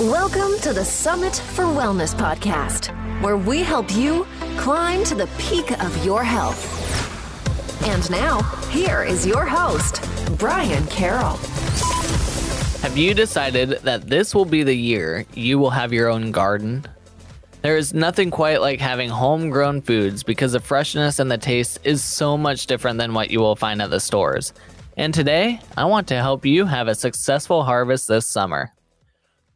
Welcome to the Summit for Wellness podcast, where we help you climb to the peak of your health. And now, here is your host, Brian Carroll. Have you decided that this will be the year you will have your own garden? There is nothing quite like having homegrown foods because the freshness and the taste is so much different than what you will find at the stores. And today, I want to help you have a successful harvest this summer.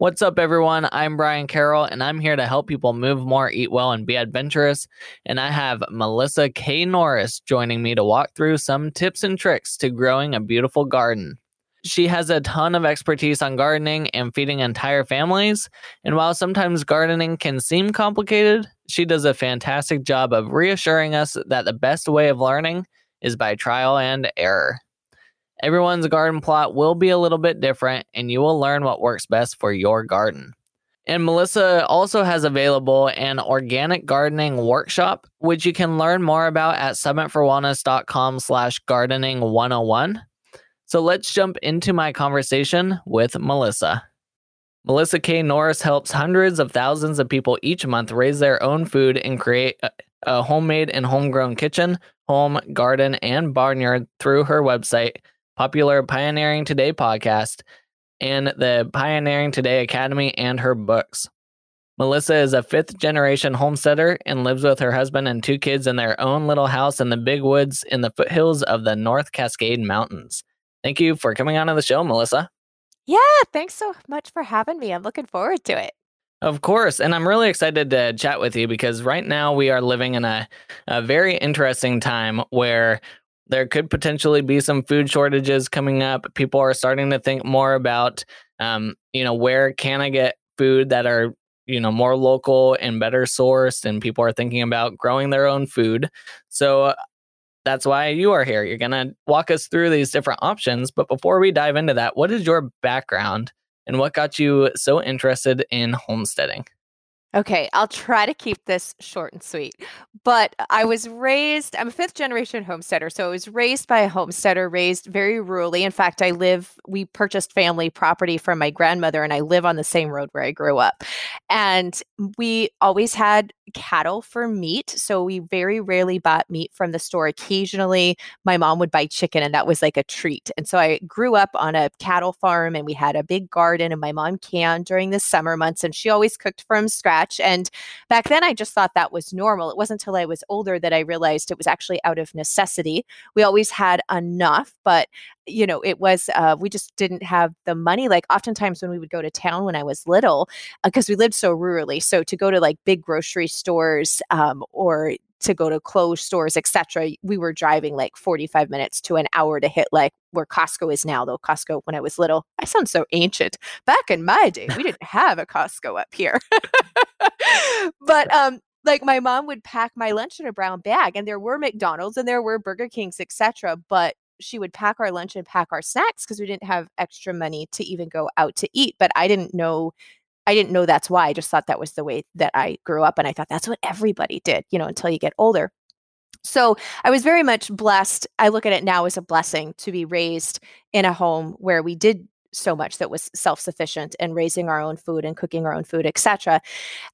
What's up, everyone? I'm Brian Carroll, and I'm here to help people move more, eat well, and be adventurous. And I have Melissa K. Norris joining me to walk through some tips and tricks to growing a beautiful garden. She has a ton of expertise on gardening and feeding entire families. And while sometimes gardening can seem complicated, she does a fantastic job of reassuring us that the best way of learning is by trial and error. Everyone's garden plot will be a little bit different, and you will learn what works best for your garden. And Melissa also has available an organic gardening workshop, which you can learn more about at summitforwellness.com slash gardening 101. So let's jump into my conversation with Melissa. Melissa K. Norris helps hundreds of thousands of people each month raise their own food and create a, a homemade and homegrown kitchen, home, garden, and barnyard through her website, popular Pioneering Today podcast, and the Pioneering Today Academy and her books. Melissa is a fifth generation homesteader and lives with her husband and two kids in their own little house in the big woods in the foothills of the North Cascade Mountains. Thank you for coming on to the show, Melissa. Yeah, thanks so much for having me. I'm looking forward to it. Of course. And I'm really excited to chat with you because right now we are living in a, a very interesting time where there could potentially be some food shortages coming up. People are starting to think more about, um, you know, where can I get food that are, you know, more local and better sourced, and people are thinking about growing their own food. So uh, that's why you are here. You're to walk us through these different options. But before we dive into that, what is your background and what got you so interested in homesteading? Okay, I'll try to keep this short and sweet. But I was raised, I'm a fifth generation homesteader. So I was raised by a homesteader, raised very rurally. In fact, I live, we purchased family property from my grandmother, and I live on the same road where I grew up. And we always had cattle for meat. So we very rarely bought meat from the store. Occasionally, my mom would buy chicken, and that was like a treat. And so I grew up on a cattle farm, and we had a big garden, and my mom canned during the summer months, and she always cooked from scratch. And back then, I just thought that was normal. It wasn't until I was older that I realized it was actually out of necessity. We always had enough, but you know, it was, uh, we just didn't have the money. Like, oftentimes when we would go to town when I was little, because uh, we lived so rurally. So to go to like big grocery stores um, or to go to clothes stores, etc. We were driving like 45 minutes to an hour to hit like where Costco is now, though Costco when I was little. I sound so ancient. Back in my day, we didn't have a Costco up here. but um like my mom would pack my lunch in a brown bag and there were McDonald's and there were Burger Kings, etc. But she would pack our lunch and pack our snacks because we didn't have extra money to even go out to eat. But I didn't know I didn't know that's why. I just thought that was the way that I grew up. And I thought that's what everybody did, you know, until you get older. So I was very much blessed. I look at it now as a blessing to be raised in a home where we did so much that was self-sufficient and raising our own food and cooking our own food etc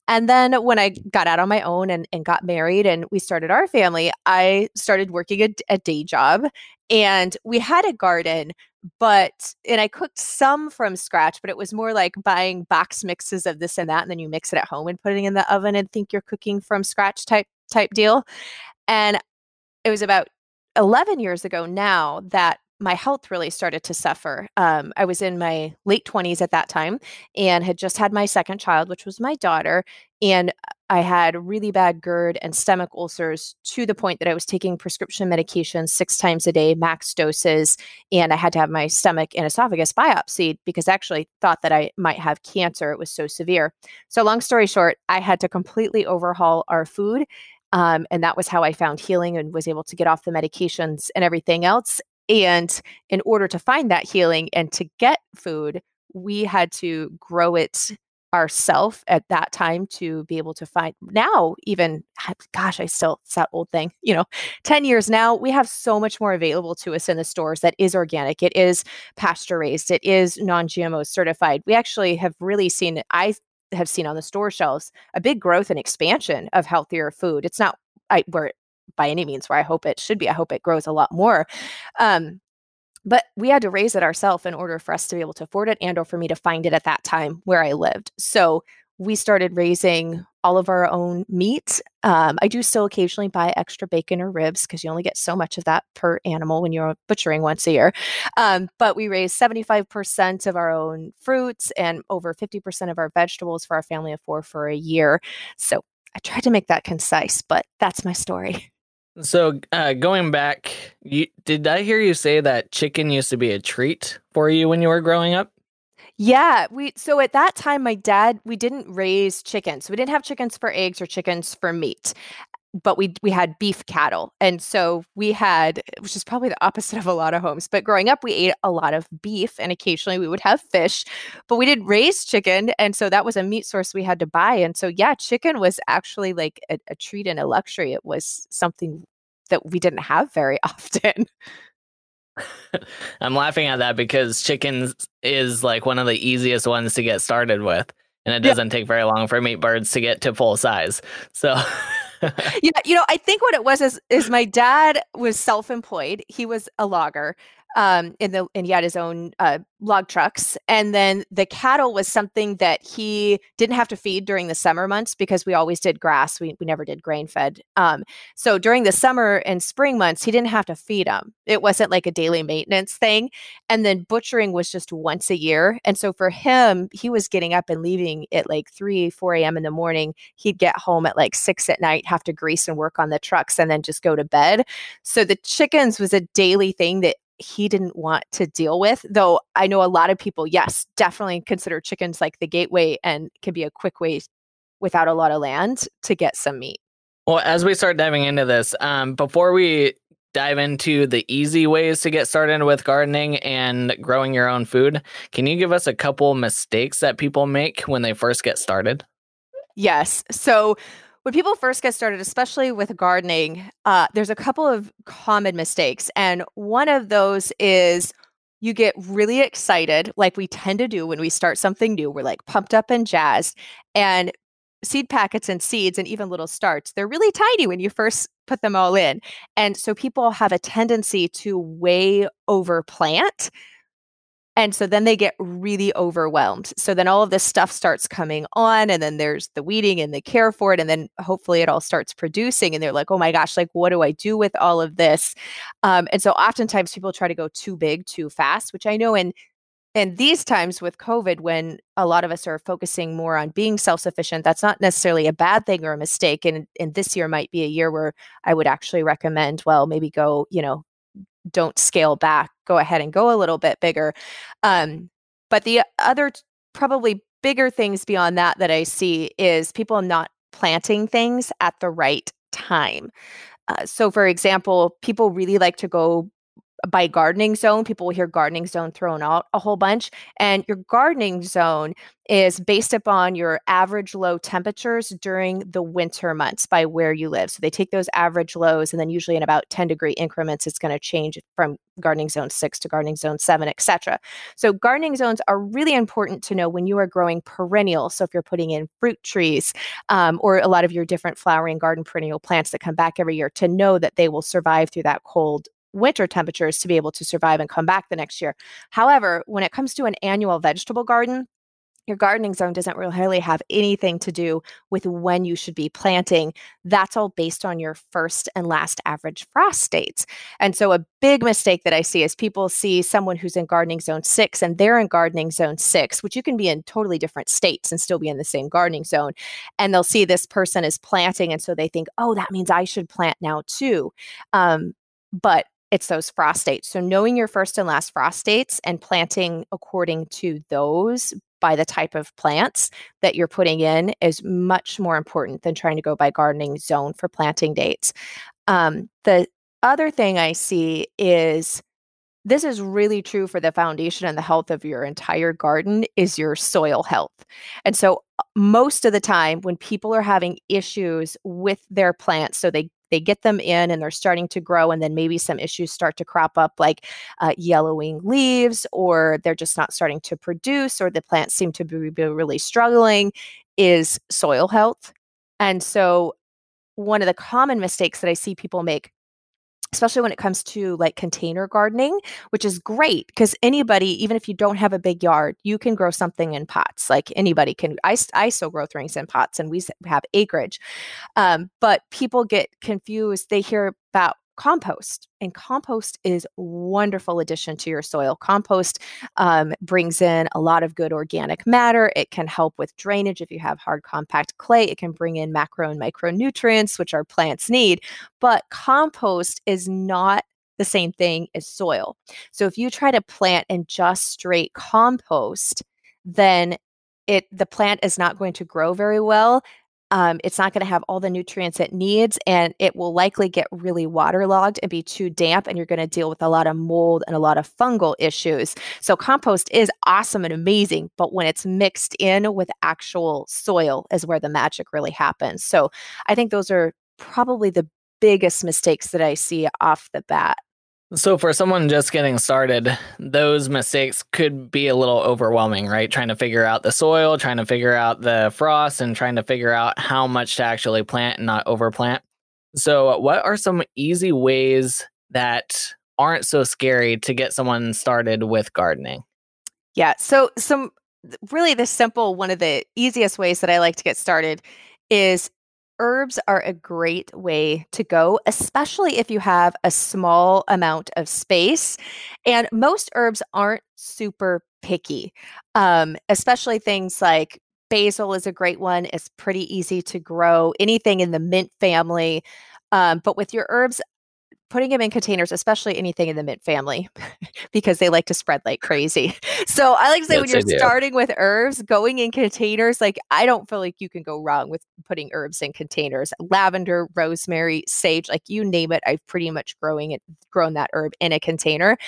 and then when i got out on my own and, and got married and we started our family i started working a, a day job and we had a garden but and I cooked some from scratch, but it was more like buying box mixes of this and that, and then you mix it at home and putting it in the oven and think you're cooking from scratch type type deal. And it was about 11 years ago now that my health really started to suffer. Um, I was in my late 20s at that time and had just had my second child, which was my daughter. And I had really bad GERD and stomach ulcers to the point that I was taking prescription medications six times a day, max doses. And I had to have my stomach and esophagus biopsied because I actually thought that I might have cancer. It was so severe. So, long story short, I had to completely overhaul our food. Um, and that was how I found healing and was able to get off the medications and everything else. And in order to find that healing and to get food, we had to grow it ourself at that time to be able to find now even ah, gosh i still it's that old thing you know 10 years now we have so much more available to us in the stores that is organic it is pasture raised it is non-gmo certified. We actually have really seen i have seen on the store shelves a big growth and expansion of healthier food. It's not I, where by any means where i hope it should be i hope it grows a lot more um, but we had to raise it ourselves in order for us to be able to afford it and or for me to find it at that time where i lived. So we started raising all of our own meat um, i do still occasionally buy extra bacon or ribs because you only get so much of that per animal when you're butchering once a year um, but we raise 75% of our own fruits and over 50% of our vegetables for our family of four for a year. So i tried to make that concise but that's my story So, uh, going back, you, did I hear you say that chicken used to be a treat for you when you were growing up? Yeah, we so at that time my dad we didn't raise chickens. We didn't have chickens for eggs or chickens for meat. But we we had beef cattle. And so we had which is probably the opposite of a lot of homes, but growing up we ate a lot of beef and occasionally we would have fish, but we didn't raise chicken and so that was a meat source we had to buy. And so yeah, chicken was actually like a, a treat and a luxury. It was something that we didn't have very often. I'm laughing at that because chicken is like one of the easiest ones to get started with. And it doesn't yeah. take very long for meat birds to get to full size. So yeah, you know, I think what it was is is my dad was self-employed. He was a logger um, in the and he had his own uh, log trucks. And then the cattle was something that he didn't have to feed during the summer months because we always did grass. We, we never did grain fed. Um, so during the summer and spring months, he didn't have to feed them. It wasn't like a daily maintenance thing. And then butchering was just once a year. And so for him, he was getting up and leaving at like 3, 4 a.m. in the morning. He'd get home at like 6 at night, have to grease and work on the trucks, and then just go to bed. So the chickens was a daily thing that he didn't want to deal with. Though I know a lot of people, yes, definitely consider chickens like the gateway and can be a quick way without a lot of land to get some meat. Well, as we start diving into this, um, before we dive into the easy ways to get started with gardening and growing your own food, can you give us a couple mistakes that people make when they first get started? Yes. So when people first get started, especially with gardening, uh, there's a couple of common mistakes. And one of those is you get really excited, like we tend to do when we start something new. We're like pumped up and jazzed. And seed packets and seeds and even little starts, they're really tiny when you first put them all in. And so people have a tendency to way over plant and so then they get really overwhelmed. So then all of this stuff starts coming on, and then there's the weeding and the care for it. And then hopefully it all starts producing. And they're like, oh my gosh, like, what do I do with all of this? Um, and so oftentimes people try to go too big too fast, which I know in and these times with COVID, when a lot of us are focusing more on being self sufficient, that's not necessarily a bad thing or a mistake. And, and this year might be a year where I would actually recommend, well, maybe go, you know, don't scale back, go ahead and go a little bit bigger. Um, but the other probably bigger things beyond that that I see is people not planting things at the right time. Uh, so, for example, people really like to go by gardening zone. People will hear gardening zone thrown out a whole bunch. And your gardening zone is based upon your average low temperatures during the winter months by where you live. So they take those average lows and then usually in about 10 degree increments, it's going to change from gardening zone six to gardening zone seven, etc. So gardening zones are really important to know when you are growing perennial. So if you're putting in fruit trees um, or a lot of your different flowering garden perennial plants that come back every year, to know that they will survive through that cold winter temperatures to be able to survive and come back the next year. However, when it comes to an annual vegetable garden, your gardening zone doesn't really have anything to do with when you should be planting. That's all based on your first and last average frost dates. And so, a big mistake that I see is people see someone who's in gardening zone six and they're in gardening zone six, which you can be in totally different states and still be in the same gardening zone. And they'll see this person is planting. And so they think, oh, that means I should plant now too. Um, but it's those frost dates. So knowing your first and last frost dates and planting according to those by the type of plants that you're putting in is much more important than trying to go by gardening zone for planting dates. Um, the other thing I see is this is really true for the foundation and the health of your entire garden is your soil health. And so most of the time when people are having issues with their plants so they they get them in and they're starting to grow and then maybe some issues start to crop up like uh, yellowing leaves or they're just not starting to produce or the plants seem to be really struggling is soil health. And so one of the common mistakes that i see people make especially when it comes to like container gardening, which is great because anybody, even if you don't have a big yard, you can grow something in pots. Like anybody can. I, I still grow things in pots and we have acreage. Um, but people get confused. They hear about compost and compost is wonderful addition to your soil. Compost um, brings in a lot of good organic matter. It can help with drainage if you have hard compact clay. It can bring in macro and micronutrients which our plants need. But compost is not the same thing as soil. So if you try to plant in just straight compost then it the plant is not going to grow very well um, it's not going to have all the nutrients it needs and it will likely get really waterlogged and be too damp and you're going to deal with a lot of mold and a lot of fungal issues. So compost is awesome and amazing but when it's mixed in with actual soil is where the magic really happens. So i think those are probably the biggest mistakes that i see off the bat so, for someone just getting started, those mistakes could be a little overwhelming, right? Trying to figure out the soil, trying to figure out the frost, and trying to figure out how much to actually plant and not overplant. So, what are some easy ways that aren't so scary to get someone started with gardening? Yeah. So, some really the simple, one of the easiest ways that I like to get started is herbs are a great way to go, especially if you have a small amount of space. And most herbs aren't super picky, um, especially things like basil is a great one. It's pretty easy to grow. Anything in the mint family. Um, but with your herbs, putting them in containers, especially anything in the mint family, because they like to spread like crazy. So I like to say yes, when you're starting with herbs, going in containers, like I don't feel like you can go wrong with putting herbs in containers. Lavender, rosemary, sage, like you name it, I've pretty much growing it, grown that herb in a container.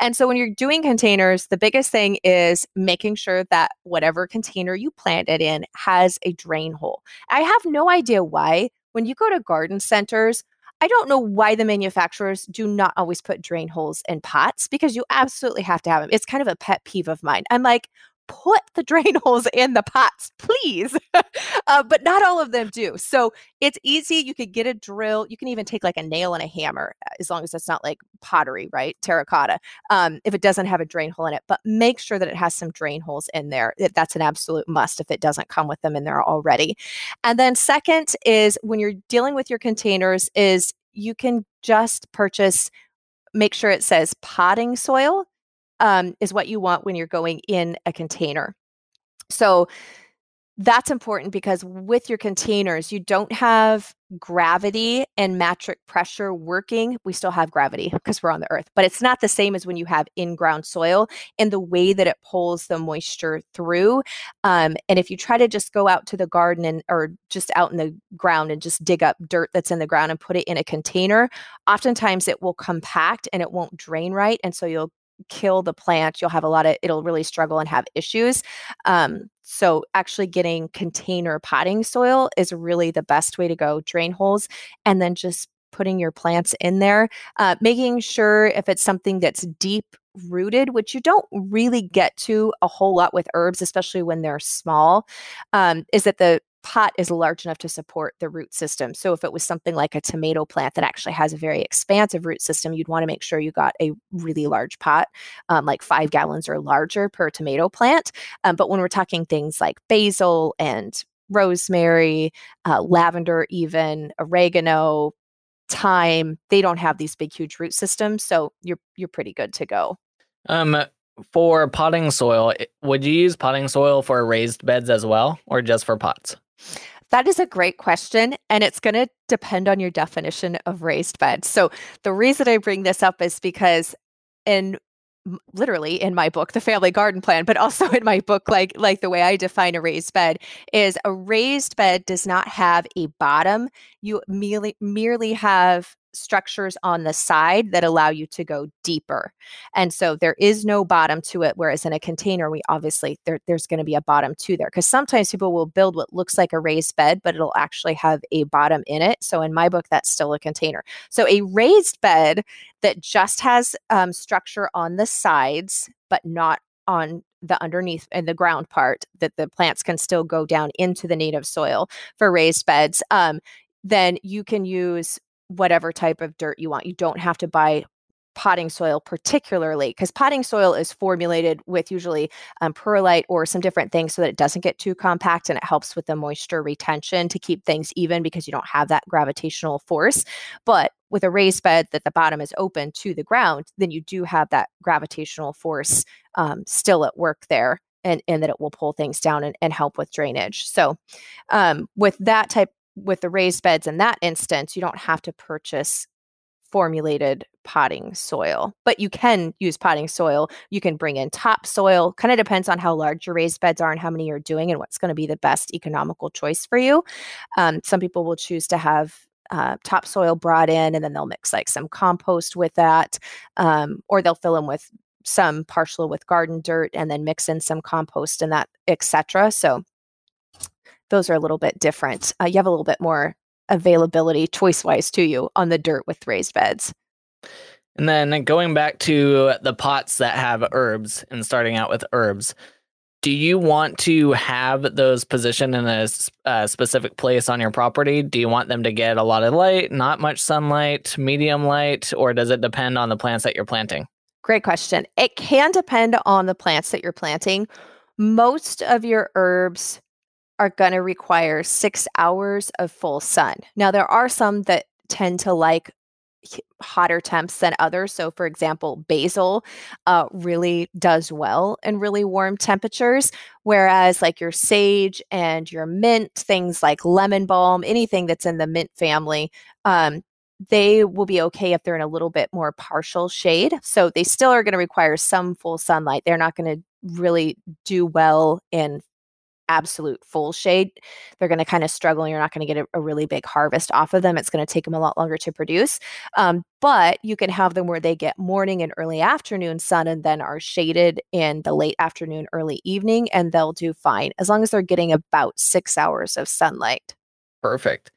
And so when you're doing containers, the biggest thing is making sure that whatever container you plant it in has a drain hole. I have no idea why. When you go to garden centers, I don't know why the manufacturers do not always put drain holes in pots because you absolutely have to have them. It's kind of a pet peeve of mine. I'm like, put the drain holes in the pots, please. uh, but not all of them do. So it's easy. You could get a drill. You can even take like a nail and a hammer, uh, as long as it's not like pottery, right? Terracotta. Um, if it doesn't have a drain hole in it, but make sure that it has some drain holes in there. That's an absolute must if it doesn't come with them in there already. And then second is when you're dealing with your containers, is you can just purchase. Make sure it says potting soil um, is what you want when you're going in a container. So that's important because with your containers, you don't have gravity and metric pressure working. We still have gravity because we're on the earth, but it's not the same as when you have in ground soil and the way that it pulls the moisture through. Um, and if you try to just go out to the garden and or just out in the ground and just dig up dirt that's in the ground and put it in a container, oftentimes it will compact and it won't drain right. And so you'll kill the plant you'll have a lot of it'll really struggle and have issues um, so actually getting container potting soil is really the best way to go drain holes and then just putting your plants in there uh, making sure if it's something that's deep rooted which you don't really get to a whole lot with herbs especially when they're small um, is that the pot is large enough to support the root system. So if it was something like a tomato plant that actually has a very expansive root system, you'd want to make sure you got a really large pot, um, like five gallons or larger per tomato plant. Um, but when we're talking things like basil and rosemary, uh, lavender, even oregano, thyme, they don't have these big, huge root systems. So you're you're pretty good to go. Um, for potting soil, would you use potting soil for raised beds as well, or just for pots? That is a great question. And it's going to depend on your definition of raised bed. So, the reason I bring this up is because in literally in my book the family garden plan but also in my book like like the way i define a raised bed is a raised bed does not have a bottom you merely merely have structures on the side that allow you to go deeper. And so there is no bottom to it. Whereas in a container, we obviously there, there's going to be a bottom to there because sometimes people will build what looks like a raised bed, but it'll actually have a bottom in it. So in my book, that's still a container. So a raised bed that just has um, structure on the sides, but not on the underneath and the ground part that the plants can still go down into the native soil for raised beds um, then you can use whatever type of dirt you want. You don't have to buy potting soil particularly because potting soil is formulated with usually um, perlite or some different things so that it doesn't get too compact and it helps with the moisture retention to keep things even because you don't have that gravitational force. But with a raised bed that the bottom is open to the ground then you do have that gravitational force um, still at work there and, and that it will pull things down and, and help with drainage. So um, with that type with the raised beds in that instance you don't have to purchase formulated potting soil, but you can use potting soil. You can bring in topsoil. Kind of depends on how large your raised beds are and how many you're doing and what's going to be the best economical choice for you. Um, some people will choose to have uh, topsoil brought in and then they'll mix like some compost with that, um, or they'll fill them with some partial with garden dirt and then mix in some compost and that, etc. So those are a little bit different. Uh, you have a little bit more availability choice wise to you on the dirt with raised beds. And then going back to the pots that have herbs and starting out with herbs, do you want to have those positioned in a, a, specific place on your property? Do you want them to get a lot of light, not much sunlight, medium light, or does it depend on the plants that you're planting? Great question. It can depend on the plants that you're planting. Most of your herbs are going to require six hours of full sun. Now, there are some that tend to like hotter temps than others. So, for example, basil uh, really does well in really warm temperatures, whereas like your sage and your mint, things like lemon balm, anything that's in the mint family, um, they will be okay if they're in a little bit more partial shade. So, they still are going to require some full sunlight. They're not going to really do well in absolute full shade, they're going to kind of struggle. You're not going to get a, a, really big harvest off of them. It's going to take them a lot longer to produce. Um, but you can have them where they get morning and early afternoon sun and then are shaded in the late afternoon, early evening, and they'll do fine as long as they're getting about six hours of sunlight. Perfect.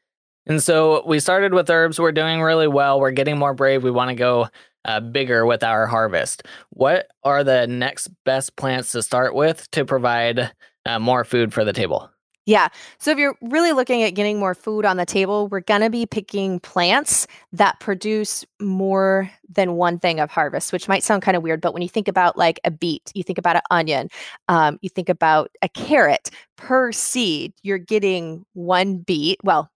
And so we started with herbs. We're doing really well. We're getting more brave. We want to go uh, bigger with our harvest. What are the next best plants to start with to provide uh, more food for the table. Yeah. So if you're really looking at getting more food on the table, we're going to be picking plants that produce more than one thing of harvest, which might sound kind of weird. But when you think about like a beet, you think about an onion, um, you think about a carrot per seed, you're getting one beet. Well,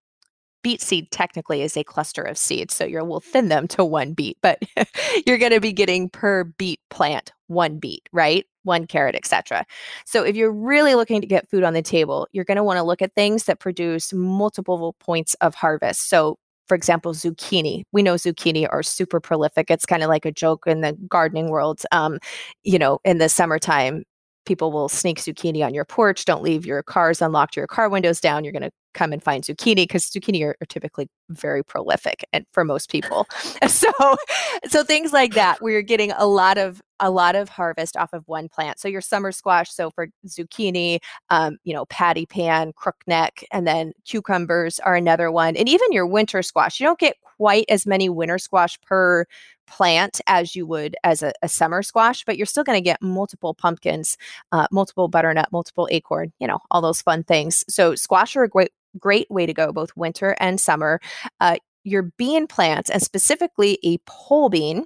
beet seed technically is a cluster of seeds. So you will thin them to one beet, but you're going to be getting per beet plant one beet, right? One carrot, etc. So if you're really looking to get food on the table, you're going to want to look at things that produce multiple points of harvest. So for example, zucchini. We know zucchini are super prolific. It's kind of like a joke in the gardening world. Um, you know, in the summertime, people will sneak zucchini on your porch. Don't leave your cars unlocked, your car windows down. You're going to come and find zucchini because zucchini are, are, typically very prolific and for most people. so so things like that where you're getting a lot of a lot of harvest off of one plant. So your summer squash, so for zucchini, um, you know, patty pan, crookneck, and then cucumbers are another one. And even your winter squash, you don't get quite as many winter squash per plant as you would as a, a summer squash, but you're still going to get multiple pumpkins, uh, multiple butternut, multiple acorn, you know, all those fun things. So squash are a great great way to go both winter and summer. Uh, your bean plants, and specifically a pole bean,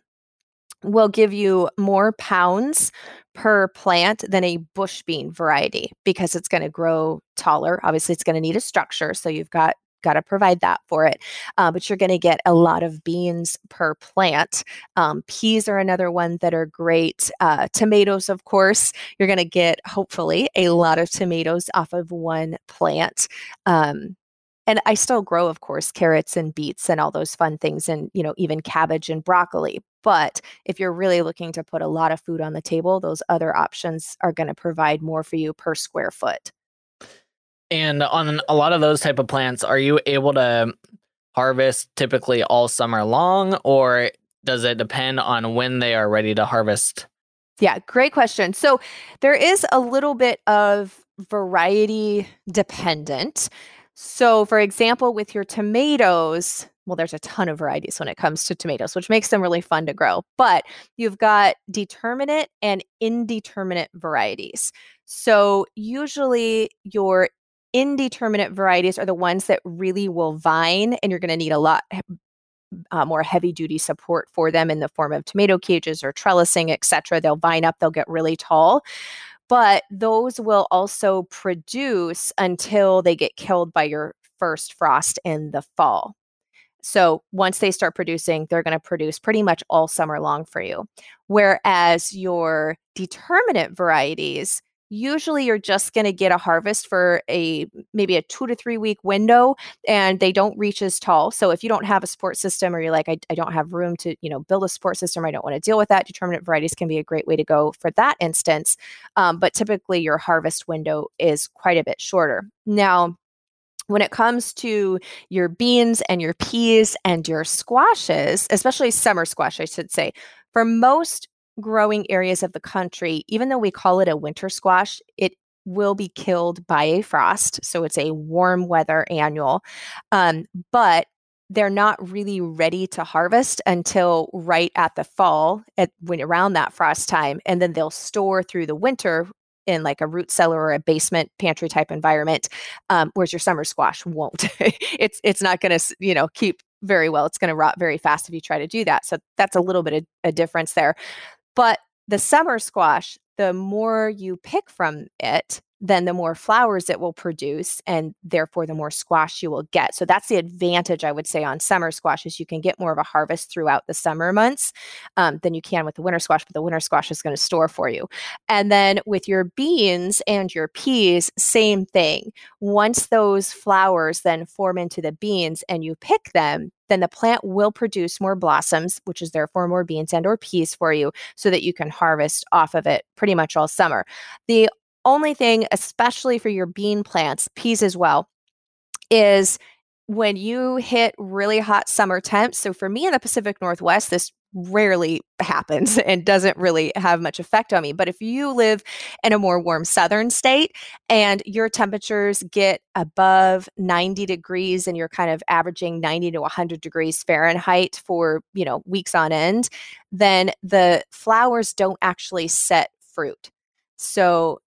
will give you more pounds per plant than a bush bean variety because it's going to grow taller. Obviously, it's going to need a structure. So you've got got to provide that for it. Uh, but you're going to get a lot of beans per plant. Um, peas are another one that are great. Uh, tomatoes, of course, you're going to get hopefully a lot of tomatoes off of one plant. Um, and I still grow, of course, carrots and beets and all those fun things, and you know, even cabbage and broccoli. But if you're really looking to put a lot of food on the table, those other options are going to provide more for you per square foot. And on a lot of those type of plants, are you able to harvest typically all summer long, or does it depend on when they are ready to harvest? Yeah, great question. So there is a little bit of variety dependent. So, for example, with your tomatoes, well, there's a ton of varieties when it comes to tomatoes, which makes them really fun to grow. But you've got determinate and indeterminate varieties. So, usually your indeterminate varieties are the ones that really will vine, and you're going to need a lot uh, more heavy duty support for them in the form of tomato cages or trellising, etc. They'll vine up, they'll get really tall. But those will also produce until they get killed by your first frost in the fall. So once they start producing, they're going to produce pretty much all summer long for you. Whereas your determinate varieties, usually you're just going to get a harvest for a maybe a two to three week window and they don't reach as tall. So if you don't have a support system or you're like I, I don't have room to you know build a support system i don't want to deal with that determinate varieties can be a great way to go for that instance um, but typically your harvest window is quite a bit shorter. Now when it comes to your beans and your peas and your squashes, especially summer squash, I should say, for most growing areas of the country, even though we call it a winter squash, it will be killed by a frost. So it's a warm weather annual. Um, but they're not really ready to harvest until right at the fall at when around that frost time and then they'll store through the winter in like a root cellar or a basement pantry type environment um, whereas your summer squash won't it's it's not going to you know keep very well it's going to rot very fast if you try to do that so that's a little bit of a difference there but the summer squash, the more you pick from it, then the more flowers it will produce and therefore the more squash you will get. So that's the advantage I would say on summer squash is you can get more of a harvest throughout the summer months um, than you can with the winter squash, but the winter squash is going to store for you. And then with your beans and your peas, same thing. Once those flowers then form into the beans and you pick them, then the plant will produce more blossoms, which is therefore more beans and or peas for you so that you can harvest off of it pretty much all summer. The only thing, especially for your bean plants, peas as well, is when you hit really hot summer temps. So for me in the Pacific Northwest, this rarely happens and doesn't really have much effect on me. But if you live in a more warm southern state and your temperatures get above 90 degrees and you're kind of averaging 90 to 100 degrees Fahrenheit for, you know, weeks on end, then the flowers don't actually set fruit. So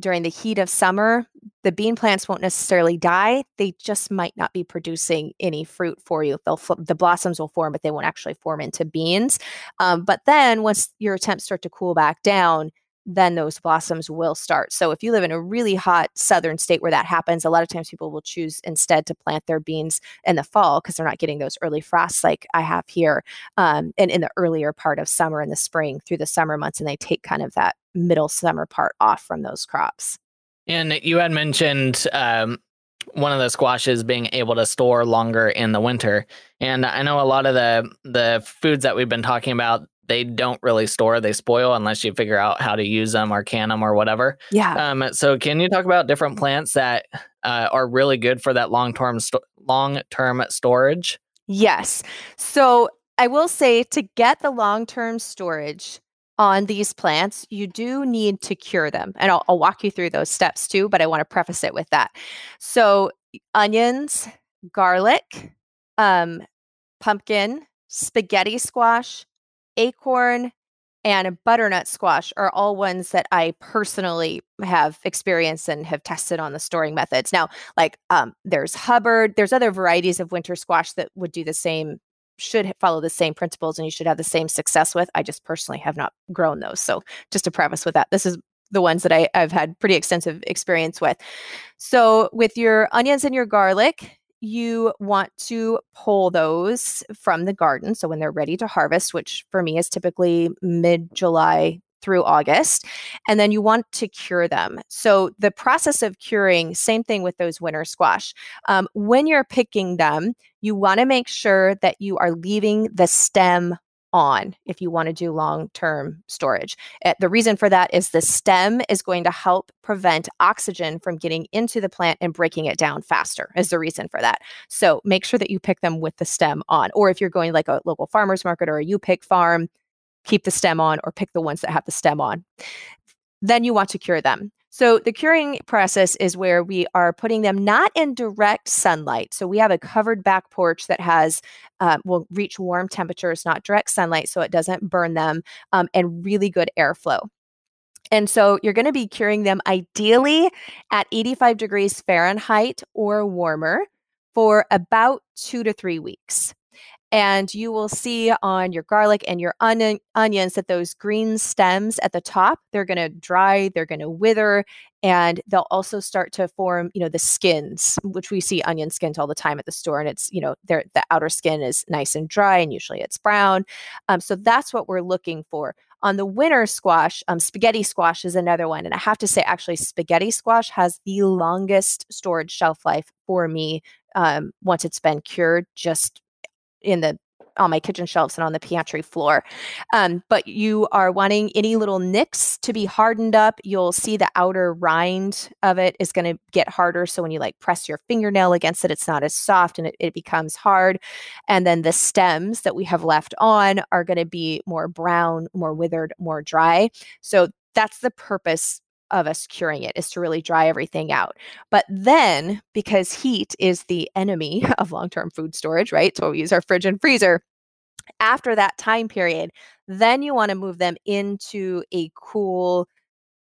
during the heat of summer, the bean plants won't necessarily die. They just might not be producing any fruit for you. They'll the blossoms will form, but they won't actually form into beans. Um, but then once your temps start to cool back down, then those blossoms will start. So if you live in a really hot southern state where that happens, a lot of times people will choose instead to plant their beans in the fall because they're not getting those early frosts like I have here, um, and in the earlier part of summer and the spring through the summer months, and they take kind of that middle summer part off from those crops. And you had mentioned um, one of the squashes being able to store longer in the winter, and I know a lot of the the foods that we've been talking about they don't really store they spoil unless you figure out how to use them or can them or whatever yeah um so can you talk about different plants that uh, are really good for that long term sto- long term storage yes so i will say to get the long term storage on these plants, you do need to cure them. And I'll, I'll walk you through those steps too, but I want to preface it with that. So, onions, garlic, um, pumpkin, spaghetti squash, acorn, and butternut squash are all ones that I personally have experienced and have tested on the storing methods. Now, like um, there's Hubbard, there's other varieties of winter squash that would do the same should follow the same principles and you should have the same success with. I just personally have not grown those. So just to preface with that, this is the ones that I, I've had pretty extensive experience with. So with your onions and your garlic, you want to pull those from the garden. So when they're ready to harvest, which for me is typically mid July through August. And then you want to cure them. So, the process of curing, same thing with those winter squash. Um, when you're picking them, you want to make sure that you are leaving the stem on if you want to do long term storage. Uh, the reason for that is the stem is going to help prevent oxygen from getting into the plant and breaking it down faster, is the reason for that. So make sure that you pick them with the stem on. Or if you're going like a local farmer's market or a you pick farm, keep the stem on or pick the ones that have the stem on. Then you want to cure them. So the curing process is where we are putting them not in direct sunlight. So we have a covered back porch that has uh, will reach warm temperatures, not direct sunlight, so it doesn't burn them, um, and really good airflow. And so you're going to be curing them ideally at 85 degrees Fahrenheit or warmer for about two to three weeks and you will see on your garlic and your onion, onions that those green stems at the top they're going to dry they're going to wither and they'll also start to form you know the skins which we see onion skins all the time at the store and it's you know the outer skin is nice and dry and usually it's brown. Um, so that's what we're looking for. On the winter squash um, spaghetti squash is another one and i have to say actually spaghetti squash has the longest storage shelf life for me um, once it's been cured just in the on my kitchen shelves and on the pantry floor. Um, but you are wanting any little nicks to be hardened up. You'll see the outer rind of it is going to get harder. So when you like press your fingernail against it, it's not as soft and it, it becomes hard. And then the stems that we have left on are going to be more brown, more withered, more dry. So that's the purpose of us curing it is to really dry everything out. But then, because heat is the enemy of long term food storage, right? So we use our fridge and freezer. After that time period, then you want to move them into a cool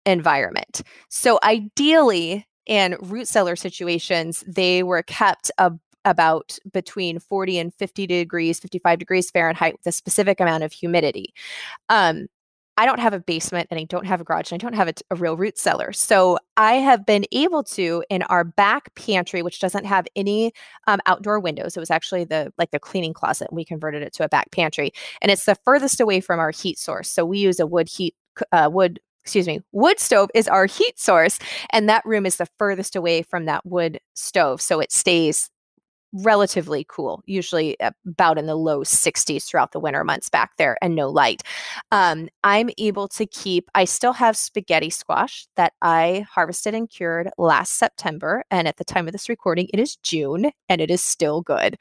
environment. So ideally, in root cellar situations, they were kept a, about between 40 and 50 degrees, 55 degrees Fahrenheit with a specific amount of humidity. Um, I don't have a basement and I don't have a garage and I don't have a, real root cellar. So I have been able to in our back pantry, which doesn't have any um, outdoor windows. It was actually the like the cleaning closet. And we converted it to a back pantry, and it's the furthest away from our heat source. So we use a wood heat uh, wood excuse me, wood stove is our heat source. And that room is the furthest away from that wood stove. So it stays relatively cool, usually about in the low 60s throughout the winter months back there and no light. Um, I'm able to keep, I still have spaghetti squash that I harvested and cured last September. And at the time of this recording, it is June and it is still good.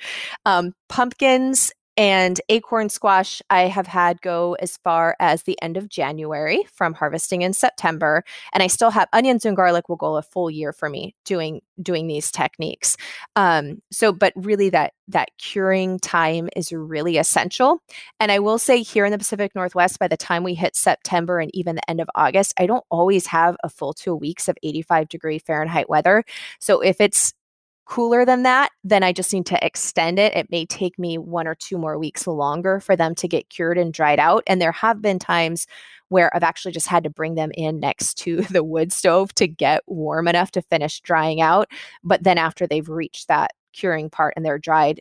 Um, pumpkins and acorn squash, I have had go as far as the end of January from harvesting in September. And I still have onions and garlic will go a full year for me doing doing these techniques. Um, so, but really that that curing time is really essential. And I will say here in the Pacific Northwest, by the time we hit September and even the end of August, I don't always have a full two weeks of 85 degree Fahrenheit weather. So if it's cooler than that, then I just need to extend it. It may take me one or two more weeks longer for them to get cured and dried out. And there have been times where I've actually just had to bring them in next to the wood stove to get warm enough to finish drying out. But then after they've reached that curing part and they're dried,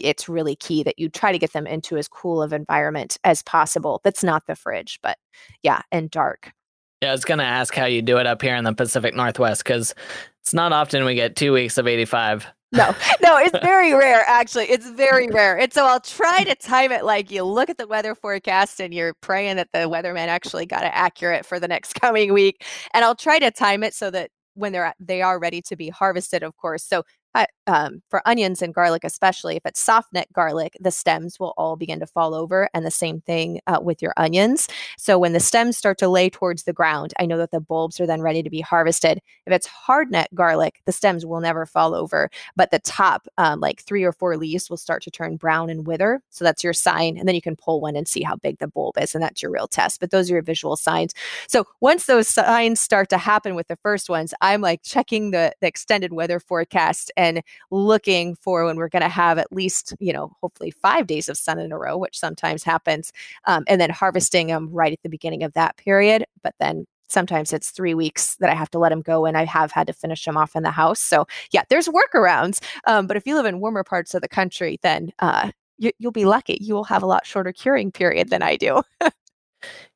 it's really key that you try to get them into as cool of environment as possible. That's not the fridge, but yeah, and dark. Yeah, I was gonna ask how you do it up here in the Pacific Northwest because it's not often we get two weeks of 85. No, no, it's very rare, actually. It's very rare. And so I'll try to time it like you look at the weather forecast and you're praying that the weatherman actually got it accurate for the next coming week. And I'll try to time it so that when they're they are ready to be harvested, of course. So um, for onions and garlic, especially if it's soft neck garlic, the stems will all begin to fall over. And the same thing uh, with your onions. So when the stems start to lay towards the ground, I know that the bulbs are then ready to be harvested. If it's hard neck garlic, the stems will never fall over, but the top, um, like three or four leaves, will start to turn brown and wither. So that's your sign. And then you can pull one and see how big the bulb is. And that's your real test. But those are your visual signs. So once those signs start to happen with the first ones, I'm like checking the, the extended weather forecast and looking for when we're going to have at least, you know, hopefully five days of sun in a row, which sometimes happens, um, and then harvesting them right at the beginning of that period. But then sometimes it's three weeks that I have to let them go, and I have had to finish them off in the house. So yeah, there's workarounds. Um, but if you live in warmer parts of the country, then uh, you, you'll be lucky. You will have a lot shorter curing period than I do.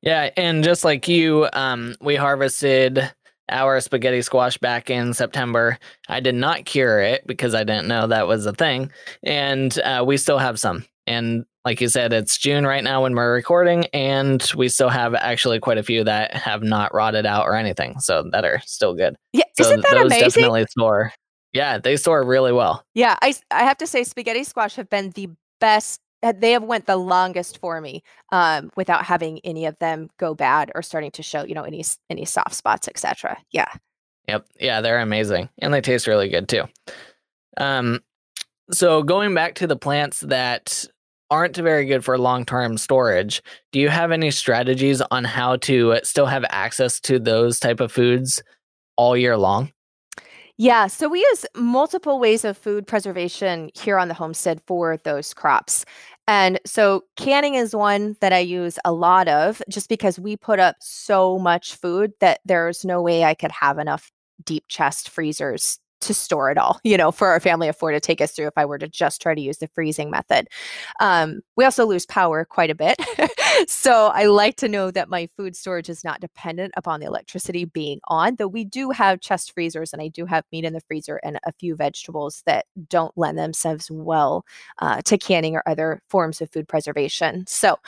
yeah, and just like you, um, we harvested our spaghetti squash back in September. I did not cure it because I didn't know that was a thing, and uh, we still have some. And like you said, it's June right now when we're recording, and we still have actually quite a few that have not rotted out or anything, so that are still good. Yeah, So isn't that those amazing? definitely store. Yeah, they store really well. Yeah, I I have to say spaghetti squash have been the best. Uh, They have went the longest for me um, without having any of them go bad or starting to show, you know, any any soft spots, etc. Yeah. Yep. Yeah, they're amazing. And they taste really good too. Um so going back to the plants that aren't very good for long-term storage, do you have any strategies on how to still have access to those type of foods all year long? Yeah, so we use multiple ways of food preservation here on the homestead for those crops. And so canning is one that I use a lot of just because we put up so much food that there's no way I could have enough deep chest freezers to store it all, you know, for our family of four to take us through if I were to just try to use the freezing method. Um, we also lose power quite a bit. so I like to know that my food storage is not dependent upon the electricity being on, though we do have chest freezers and I do have meat in the freezer and a few vegetables that don't lend themselves well uh, to canning or other forms of food preservation. So,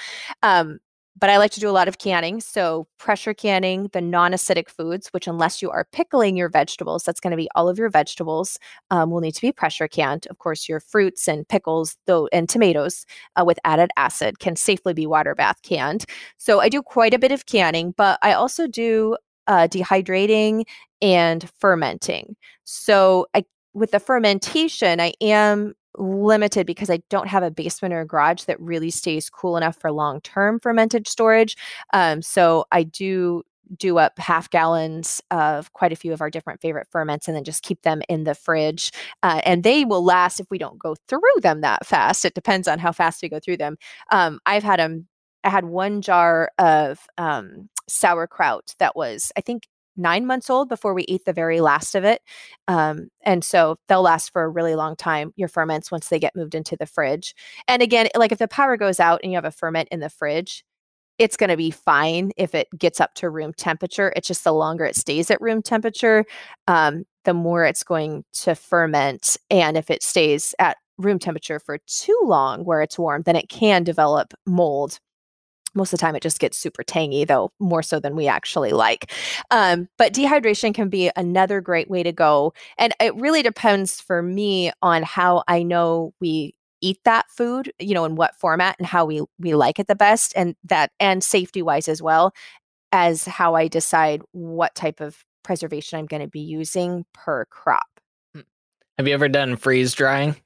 um, but I like to do a lot of canning. So, pressure canning the non acidic foods, which, unless you are pickling your vegetables, that's going to be all of your vegetables, um, will need to be pressure canned. Of course, your fruits and pickles, though, and tomatoes uh, with added acid can safely be water bath canned. So, I do quite a bit of canning, but I also do uh, dehydrating and fermenting. So, I, with the fermentation, I am limited because I don't have a basement or a garage that really stays cool enough for long term fermented storage. Um, so I do do up half gallons of quite a few of our different favorite ferments and then just keep them in the fridge. Uh, and they will last if we don't go through them that fast. It depends on how fast we go through them. Um, I've had them. I had one jar of um, sauerkraut that was, I think, nine months old before we eat the very last of it. Um, and so they'll last for a really long time, your ferments, once they get moved into the fridge. And again, like if the power goes out and you have a ferment in the fridge, it's going to be fine if it gets up to room temperature. It's just the longer it stays at room temperature, um, the more it's going to ferment. And if it stays at room temperature for too long where it's warm, then it can develop mold most of the time it just gets super tangy though more so than we actually like. Um, but dehydration can be another great way to go and it really depends for me on how i know we eat that food you know in what format and how we we like it the best and that and safety wise as well as how i decide what type of preservation i'm going to be using per crop. Have you ever done freeze drying?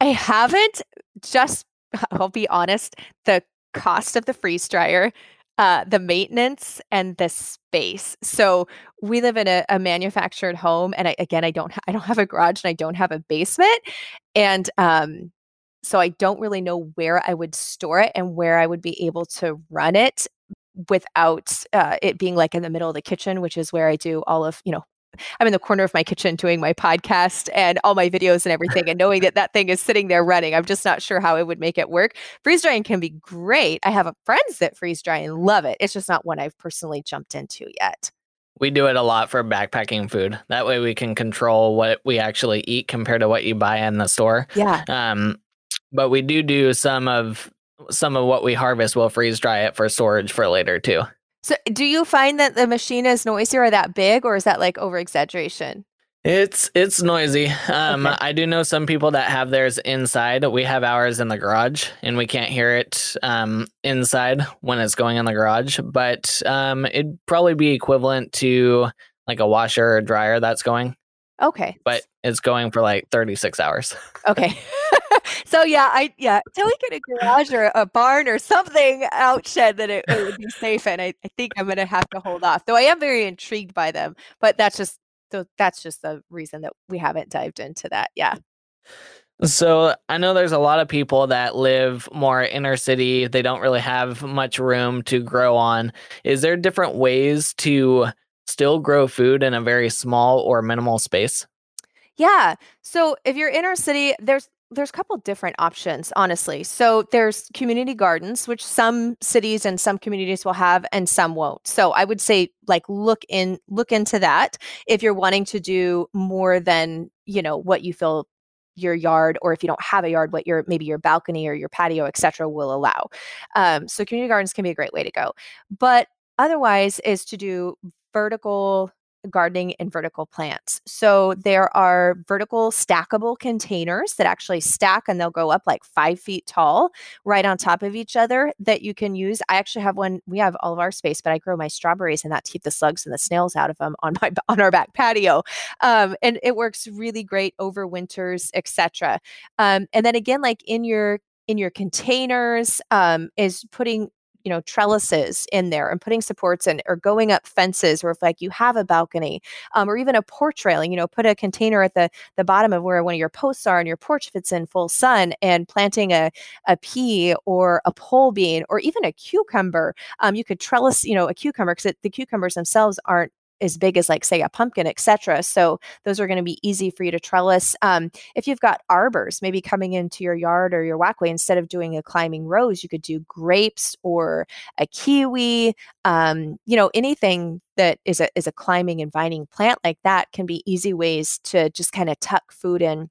I haven't just I'll be honest, the cost of the freeze dryer, uh, the maintenance and the space. So we live in a, a manufactured home and I, again I don't ha- I don't have a garage and I don't have a basement and um so I don't really know where I would store it and where I would be able to run it without uh, it being like in the middle of the kitchen, which is where I do all of, you know, I'm in the corner of my kitchen doing my podcast and all my videos and everything. And knowing that that thing is sitting there running, I'm just not sure how it would make it work. Freeze drying can be great. I have friends that freeze dry and love it. It's just not one I've personally jumped into yet. We do it a lot for backpacking food. That way we can control what we actually eat compared to what you buy in the store. Yeah. Um, but we do do some of some of what we harvest. We'll freeze dry it for storage for later too. So do you find that the machine is noisy or that big, or is that like over exaggeration? It's it's noisy. Um, Okay. I do know some people that have theirs inside. We have ours in the garage, and we can't hear it um, inside when it's going in the garage. But um, it'd probably be equivalent to like a washer or dryer that's going, Okay. but it's going for like thirty six hours. Okay. so yeah, I yeah, till we get a garage or a barn or something out shed that it, it would be safe and I, I think I'm gonna have to hold off. Though I am very intrigued by them, but that's just so that's just the reason that we haven't dived into that. Yeah. So I know there's a lot of people that live more inner city. They don't really have much room to grow on. Is there different ways to still grow food in a very small or minimal space? Yeah. So if you're inner city, there's there's a couple different options, honestly. So there's community gardens, which some cities and some communities will have, and some won't. So I would say, like, look in look into that if you're wanting to do more than you know what you feel your yard or if you don't have a yard what your maybe your balcony or your patio etc will allow um, so community gardens can be a great way to go but otherwise is to do vertical gardening and vertical plants. So there are vertical stackable containers that actually stack and they'll go up like five feet tall right on top of each other that you can use. I actually have one, we have all of our space, but I grow my strawberries and that to keep the slugs and the snails out of them on my on our back patio. Um, and it works really great over winters, etc. Um, and then again, like in your in your containers um, is putting you know trellises in there and putting supports in or going up fences or if like you have a balcony um, or even a porch railing you know put a container at the the bottom of where one of your posts are and your porch fits in full sun and planting a, a pea or a pole bean or even a cucumber um, you could trellis you know a cucumber because the cucumbers themselves aren't as big as like say a pumpkin etc so those are going to be easy for you to trellis um, if you've got arbors maybe coming into your yard or your walkway instead of doing a climbing rose you could do grapes or a kiwi um, you know anything that is a is a climbing and vining plant like that can be easy ways to just kind of tuck food in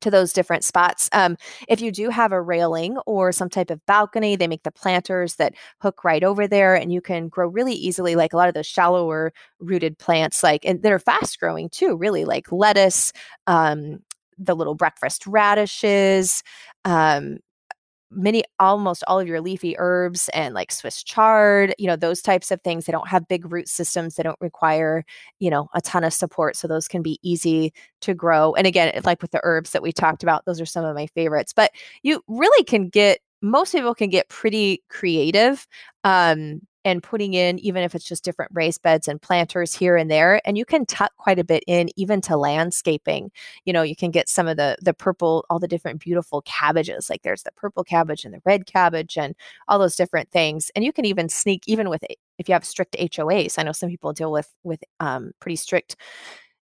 to those different spots. Um, if you do have a railing or some type of balcony, they make the planters that hook right over there and you can grow really easily, like a lot of those shallower rooted plants, like, and they're fast growing too, really, like lettuce, um, the little breakfast radishes, um, many almost all of your leafy herbs and like swiss chard you know those types of things they don't have big root systems they don't require you know a ton of support so those can be easy to grow and again like with the herbs that we talked about those are some of my favorites but you really can get most people can get pretty creative um, and putting in even if it's just different raised beds and planters here and there and you can tuck quite a bit in even to landscaping. You know you can get some of the the purple all the different beautiful cabbages like there's the purple cabbage and the red cabbage and all those different things and you can even sneak even with if you have strict HOAs I know some people deal with with um, pretty strict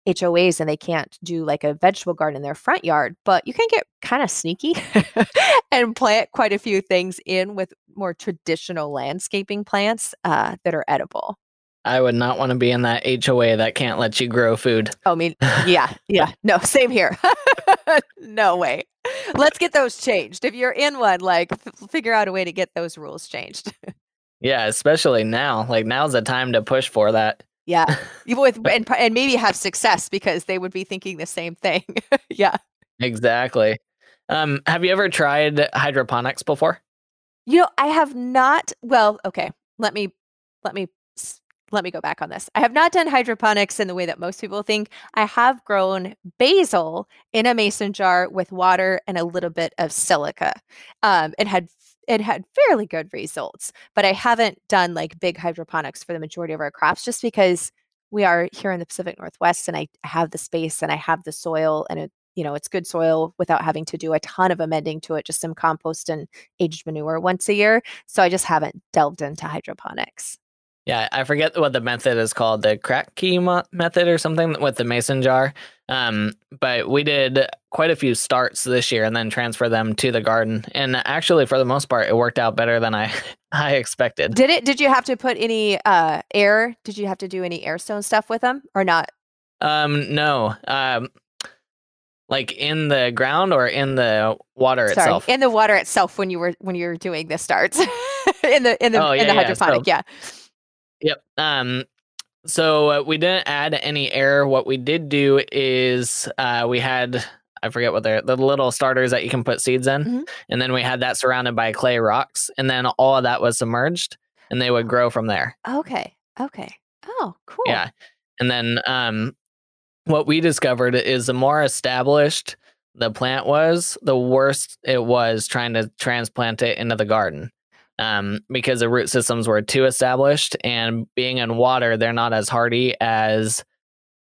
HOAs and they can't do like a vegetable garden in their front yard, but you can get kind of sneaky and plant quite a few things in with more traditional landscaping plants uh, that are edible. I would not want to be in that HOA that can't let you grow food. Oh, I mean, yeah, yeah. No, same here. no way. Let's get those changed. If you're in one, like f- figure out a way to get those rules changed. yeah, especially now. Like now's the time to push for that. Yeah. with and, and maybe have success because they would be thinking the same thing. yeah. Exactly. Um, have you ever tried hydroponics before? You know, I have not. Well, okay. Let me let me let me go back on this. I have not done hydroponics in the way that most people think. I have grown basil in a mason jar with water and a little bit of silica, um, and had it had fairly good results, but I haven't done like big hydroponics for the majority of our crops just because we are here in the Pacific Northwest and I have the space and I have the soil and it, you know, it's good soil without having to do a ton of amending to it, just some compost and aged manure once a year. So I just haven't delved into hydroponics. Yeah, I forget what the method is called, the Kratky method or something with the mason jar. Um, but we did quite a few starts this year and then transfer them to the garden. And actually, for the most part, it worked out better than I I expected. Did it? Did you have to put any uh, air? Did you have to do any air stone stuff with them or not? Um, no. Um, like in the ground or in the water Sorry, itself? In the water itself when you were when you were doing the starts in the in the oh, yeah, in the hydroponic, yeah. So, yeah. Yep. Um, so uh, we didn't add any air. What we did do is uh, we had I forget what they're the little starters that you can put seeds in, mm-hmm. and then we had that surrounded by clay rocks, and then all of that was submerged, and they would grow from there. Okay. Okay. Oh, cool. Yeah, and then um, what we discovered is the more established the plant was, the worse it was trying to transplant it into the garden um, because the root systems were too established and being in water, they're not as hardy as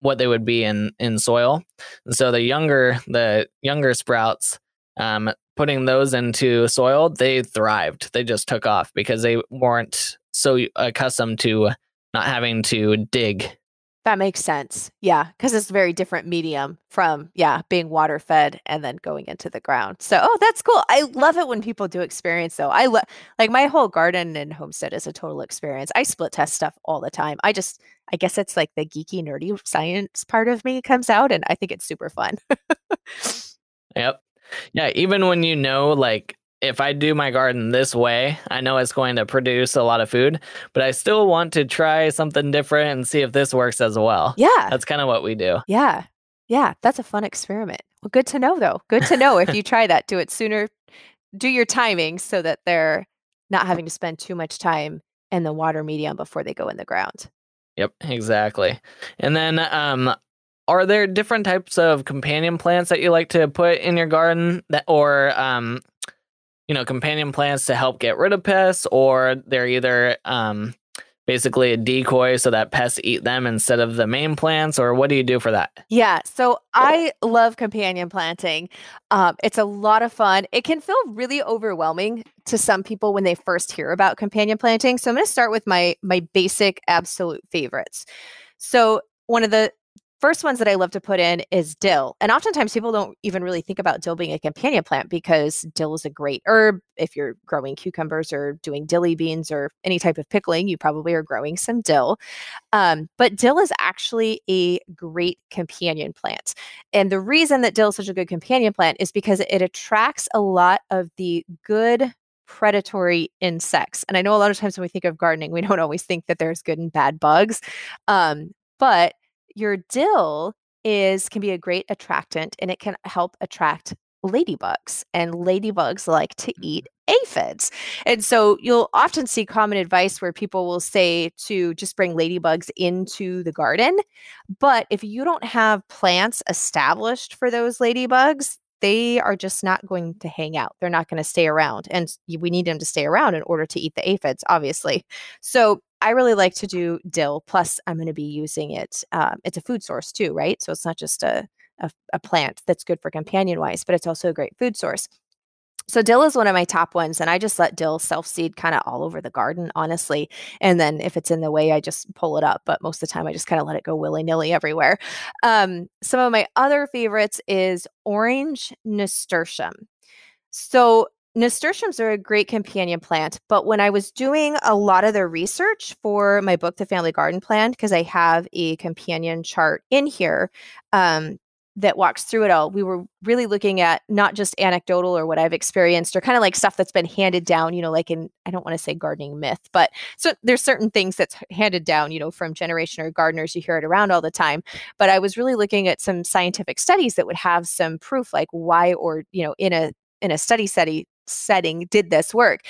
what they would be in in soil. And so the younger the younger sprouts, um, putting those into soil, they thrived. They just took off because they weren't so accustomed to not having to dig that makes sense. Yeah, because it's a very different medium from yeah being water fed and then going into the ground. So oh, that's cool. I love it when people do experience though. I love like my whole garden and homestead is a total experience. I split test stuff all the time. I just I guess it's like the geeky nerdy science part of me comes out, and I think it's super fun. Yep. Yeah, even when you know like if I do my garden this way, I know it's going to produce a lot of food, but I still want to try something different and see if this works as well. Yeah. That's kind of what we do. Yeah. Yeah. That's a fun experiment. Well, good to know though. Good to know if you try that, do it sooner. Do your timing so that they're not having to spend too much time in the water medium before they go in the ground. Yep, exactly. And then um are there different types of companion plants that you like to put in your garden that or um you know companion plants to help get rid of pests or they're either um basically a decoy so that pests eat them instead of the main plants or what do you do for that Yeah, so I love companion planting. Um, it's a lot of fun. It can feel really overwhelming to some people when they first hear about companion planting. So I'm going to start with my my basic absolute favorites. So one of the first ones that I love to put in is dill. And oftentimes people don't even really think about dill being a companion plant because dill is a great herb. If you're growing cucumbers or doing dilly beans or any type of pickling, you probably are growing some dill. Um, but dill is actually a great companion plant. And the reason that dill is such a good companion plant is because it attracts a lot of the good predatory insects. And I know a lot of times when we think of gardening, we don't always think that there's good and bad bugs. Um, but your dill is can be a great attractant and it can help attract ladybugs and ladybugs like to eat mm-hmm. aphids and so you'll often see common advice where people will say to just bring ladybugs into the garden but if you don't have plants established for those ladybugs they are just not going to hang out they're not going to stay around and we need them to stay around in order to eat the aphids obviously so I really like to do dill. Plus, I'm going to be using it. Um, it's a food source too, right? So it's not just a, a, a plant that's good for companion wise, but it's also a great food source. So dill is one of my top ones, and I just let dill self seed kind of all over the garden, honestly. And then if it's in the way, I just pull it up. But most of the time, I just kind of let it go willy nilly everywhere. Um, some of my other favorites is orange nasturtium. So nasturtiums are a great companion plant, but when I was doing a lot of the research for my book, The Family Garden Plan, because I have a companion chart in here um, that walks through it all, we were really looking at not just anecdotal or what I've experienced or kind of like stuff that's been handed down, you know, like in, I don't want to say gardening myth, but so there's certain things that's handed down, you know, from generation or gardeners, you hear it around all the time. But I was really looking at some scientific studies that would have some proof, like why or, you know, in a in a study study setting did this work.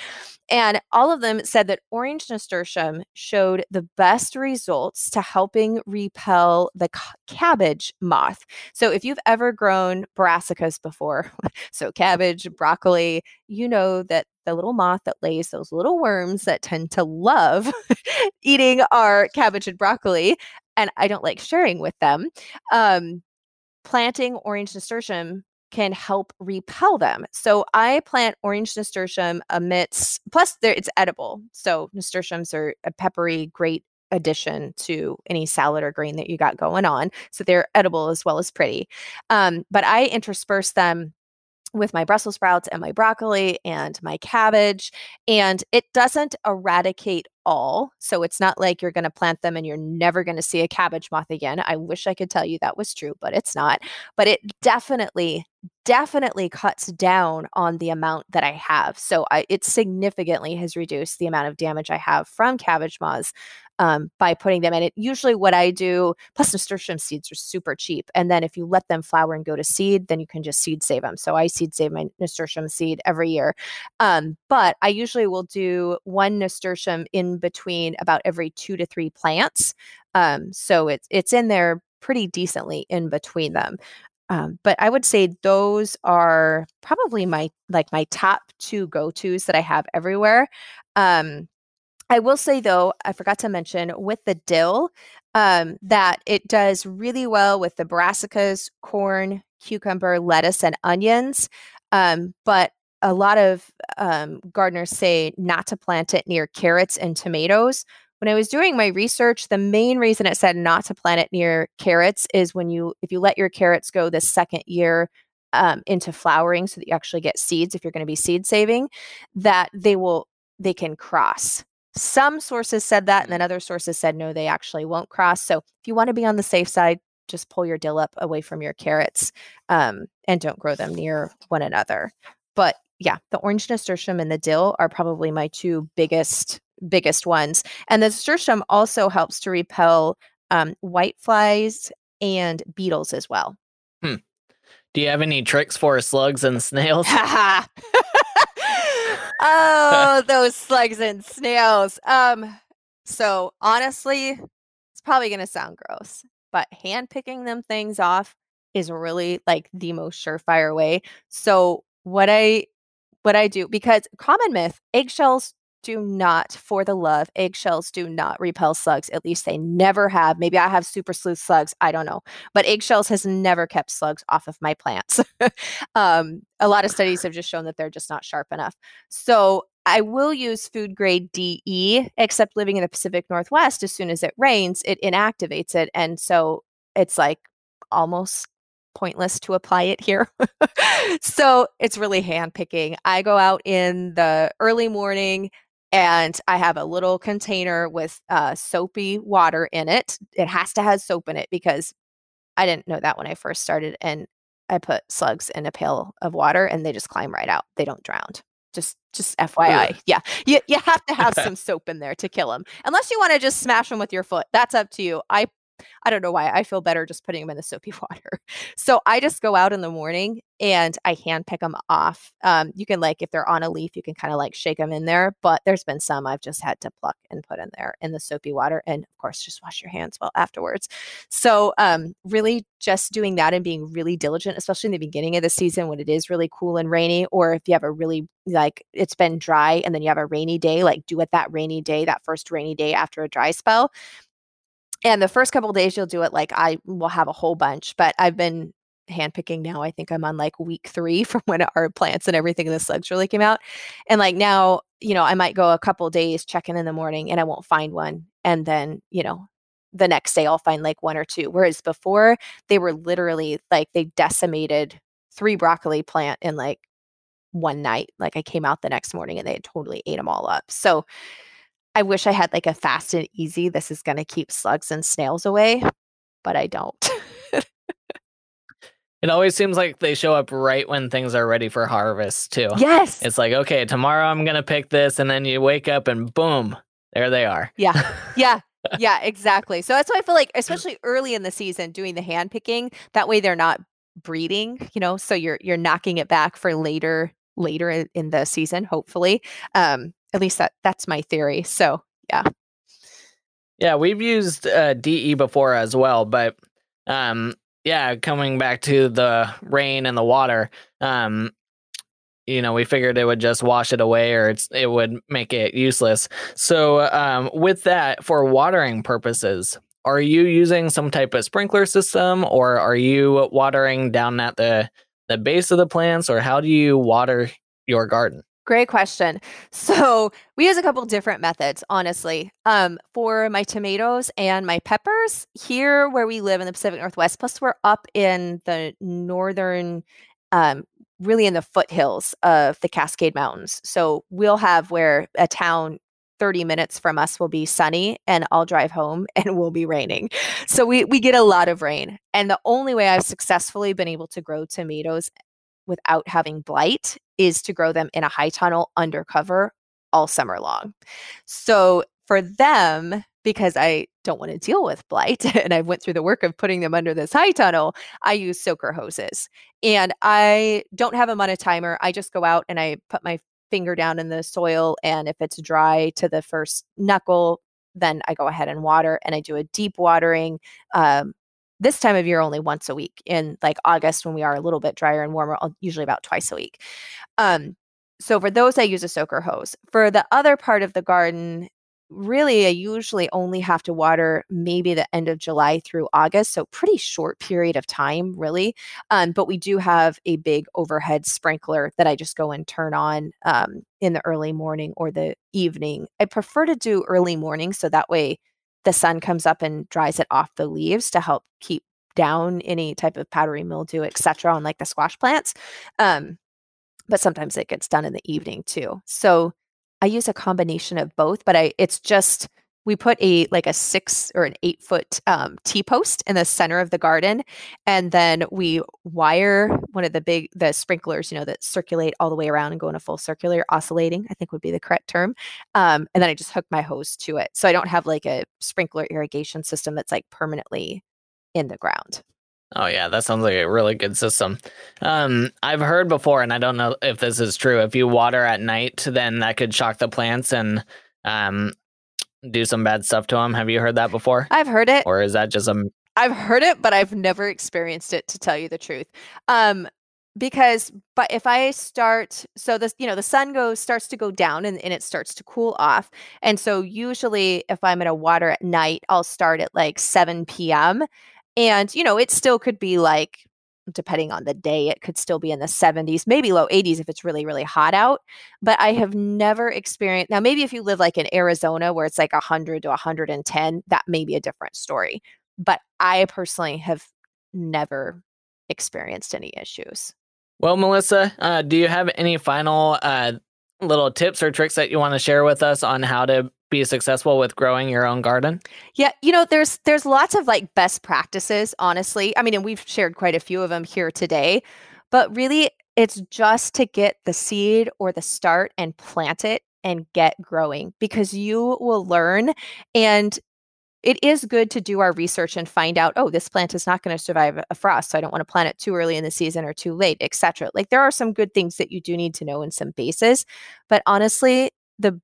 And all of them said that orange nasturtium showed the best results to helping repel the cabbage moth. So if you've ever grown brassicas before, so cabbage, broccoli, you know that the little moth that lays those little worms that tend to love eating our cabbage and broccoli, and I don't like sharing with them. Um, planting orange nasturtium can help repel them. So I plant orange nasturtium amidst plus it's edible. So nasturtiums are a peppery great addition to any salad or green that you got going on. So they're edible as well as pretty. Um, but I intersperse them with my Brussels sprouts and my broccoli and my cabbage. And it doesn't eradicate all. So it's not like you're going to plant them and you're never going to see a cabbage moth again. I wish I could tell you that was true, but it's not. But it definitely, definitely cuts down on the amount that I have. So I, it significantly has reduced the amount of damage I have from cabbage moths um, by putting them in it. Usually, what I do, plus nasturtium seeds are super cheap. And then if you let them flower and go to seed, then you can just seed save them. So I seed save my nasturtium seed every year. Um, but I usually will do one nasturtium in between about every two to three plants. Um, so it's it's in there pretty decently in between them. Um, but I would say those are probably my like my top two go tos that I have everywhere. Um, I will say though, I forgot to mention with the dill um, that it does really well with the brassicas, corn, cucumber, lettuce, and onions. Um, but a lot of um, gardeners say not to plant it near carrots and tomatoes. When I was doing my research, the main reason it said not to plant it near carrots is when you, if you let your carrots go the second year um, into flowering, so that you actually get seeds, if you're going to be seed saving, that they will they can cross. Some sources said that, and then other sources said no, they actually won't cross. So if you want to be on the safe side, just pull your dill up away from your carrots um, and don't grow them near one another. But yeah, the orange nasturtium and the dill are probably my two biggest biggest ones. And the nasturtium also helps to repel um, white flies and beetles as well. Hmm. Do you have any tricks for slugs and snails? oh, those slugs and snails. Um, so honestly, it's probably gonna sound gross, but hand picking them things off is really like the most surefire way. So what I what I do because common myth, eggshells do not, for the love, eggshells do not repel slugs. At least they never have. Maybe I have super sleuth slugs. I don't know. But eggshells has never kept slugs off of my plants. um, a lot of studies have just shown that they're just not sharp enough. So I will use food grade DE, except living in the Pacific Northwest, as soon as it rains, it inactivates it. And so it's like almost pointless to apply it here. so it's really hand picking. I go out in the early morning and I have a little container with uh, soapy water in it. It has to have soap in it because I didn't know that when I first started. And I put slugs in a pail of water and they just climb right out. They don't drown. Just just FYI. Yeah. You you have to have some soap in there to kill them. Unless you want to just smash them with your foot. That's up to you. I I don't know why I feel better just putting them in the soapy water. So I just go out in the morning and I hand pick them off. Um, you can like if they're on a leaf, you can kind of like shake them in there. But there's been some I've just had to pluck and put in there in the soapy water, and of course just wash your hands well afterwards. So um, really just doing that and being really diligent, especially in the beginning of the season when it is really cool and rainy, or if you have a really like it's been dry and then you have a rainy day, like do it that rainy day, that first rainy day after a dry spell and the first couple days you'll do it like I will have a whole bunch, but I've been handpicking now. I think I'm on like week three from when our plants and everything and the slugs really came out. And like now, you know, I might go a couple days checking in the morning and I won't find one. And then, you know, the next day I'll find like one or two. Whereas before they were literally like they decimated three broccoli plant in like one night. Like I came out the next morning and they had totally ate them all up. So I wish I had like a fast and easy, this is going to keep slugs and snails away, but I don't. it always seems like they show up right when things are ready for harvest, too. Yes. It's like, okay, tomorrow I'm going to pick this. And then you wake up and boom, there they are. Yeah. Yeah. yeah, exactly. So that's why I feel like, especially early in the season, doing the hand picking, that way they're not breeding, you know, so you're you're knocking it back for later later in the season, hopefully. Um, at least that that's my theory. So yeah. Yeah, we've used uh, DE before as well, but um, yeah, coming back to the rain and the water, um, you know, we figured it would just wash it away or it's it would make it useless. So um, with that, for watering purposes, are you using some type of sprinkler system or are you watering down at the the base of the plants or how do you water your garden? Great question. So we use a couple different methods, honestly. Um, for my tomatoes and my peppers, here where we live in the Pacific Northwest, plus we're up in the northern, um, really in the foothills of the Cascade Mountains. So we'll have where a town 30 minutes from us will be sunny and I'll drive home and it will be raining. So we we get a lot of rain. And the only way I've successfully been able to grow tomatoes without having blight is to grow them in a high tunnel undercover all summer long. So for them, because I don't want to deal with blight and I went through the work of putting them under this high tunnel, I use soaker hoses. And I don't have them on a timer. I just go out and I put my finger down in the soil and if it's dry to the first knuckle, then I go ahead and water and I do a deep watering um, this time of year only once a week in like august when we are a little bit drier and warmer usually about twice a week. Um, so for those i use a soaker hose. For the other part of the garden really i usually only have to water maybe the end of july through august so pretty short period of time really. Um, but we do have a big overhead sprinkler that i just go and turn on um, in the early morning or the evening. I prefer to do early morning so that way the sun comes up and dries it off the leaves to help keep down any type of powdery mildew, etc., on like the squash plants. Um, but sometimes it gets done in the evening too. So I use a combination of both, but I it's just we put a like a six or an eight foot um, T post in the center of the garden, and then we wire one of the big the sprinklers, you know, that circulate all the way around and go in a full circular oscillating. I think would be the correct term. Um, and then I just hook my hose to it, so I don't have like a sprinkler irrigation system that's like permanently in the ground. Oh yeah, that sounds like a really good system. Um, I've heard before, and I don't know if this is true. If you water at night, then that could shock the plants and um, do some bad stuff to them. Have you heard that before? I've heard it. Or is that just a I've heard it, but I've never experienced it to tell you the truth. Um, because but if I start so this, you know, the sun goes starts to go down and, and it starts to cool off. And so usually if I'm gonna water at night, I'll start at like 7 p.m. And, you know, it still could be like depending on the day, it could still be in the 70s, maybe low 80s if it's really, really hot out. But I have never experienced now, maybe if you live like in Arizona where it's like 100 to 110, that may be a different story. But I personally have never experienced any issues. Well, Melissa, uh, do you have any final uh, little tips or tricks that you want to share with us on how to be successful with growing your own garden? Yeah, you know, there's there's lots of like best practices, honestly. I mean, and we've shared quite a few of them here today, but really it's just to get the seed or the start and plant it and get growing because you will learn and it is good to do our research and find out oh this plant is not going to survive a frost so i don't want to plant it too early in the season or too late etc like there are some good things that you do need to know in some bases but honestly the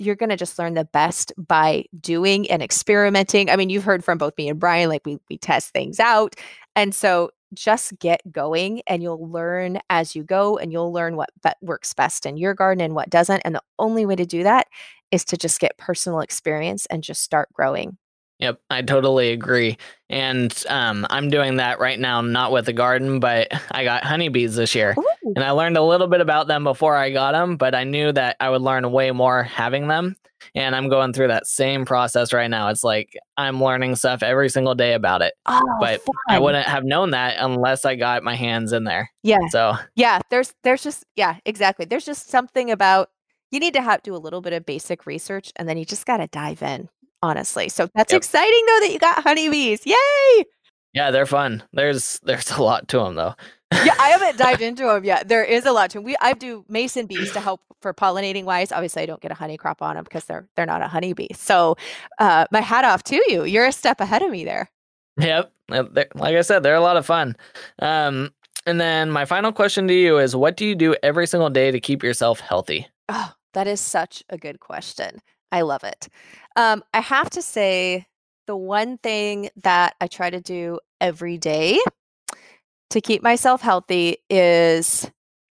you're going to just learn the best by doing and experimenting. I mean, you've heard from both me and Brian, like we, we test things out. And so just get going and you'll learn as you go and you'll learn what be- works best in your garden and what doesn't. And the only way to do that is to just get personal experience and just start growing. Yep, I totally agree. And um, I'm doing that right now, not with the garden, but I got honeybees this year. Ooh. And I learned a little bit about them before I got them, but I knew that I would learn way more having them. And I'm going through that same process right now. It's like I'm learning stuff every single day about it. Oh, but fun. I wouldn't have known that unless I got my hands in there. Yeah. So yeah, there's there's just yeah, exactly. There's just something about you need to have do a little bit of basic research and then you just got to dive in honestly. So that's yep. exciting though that you got honeybees. Yay! Yeah, they're fun. There's there's a lot to them though. yeah, I haven't dived into them yet. There is a lot to them. We I do mason bees to help for pollinating wise. Obviously, I don't get a honey crop on them because they're they're not a honeybee. So, uh, my hat off to you. You're a step ahead of me there. Yep, like I said, they're a lot of fun. Um, and then my final question to you is, what do you do every single day to keep yourself healthy? Oh, that is such a good question. I love it. Um, I have to say, the one thing that I try to do every day to keep myself healthy is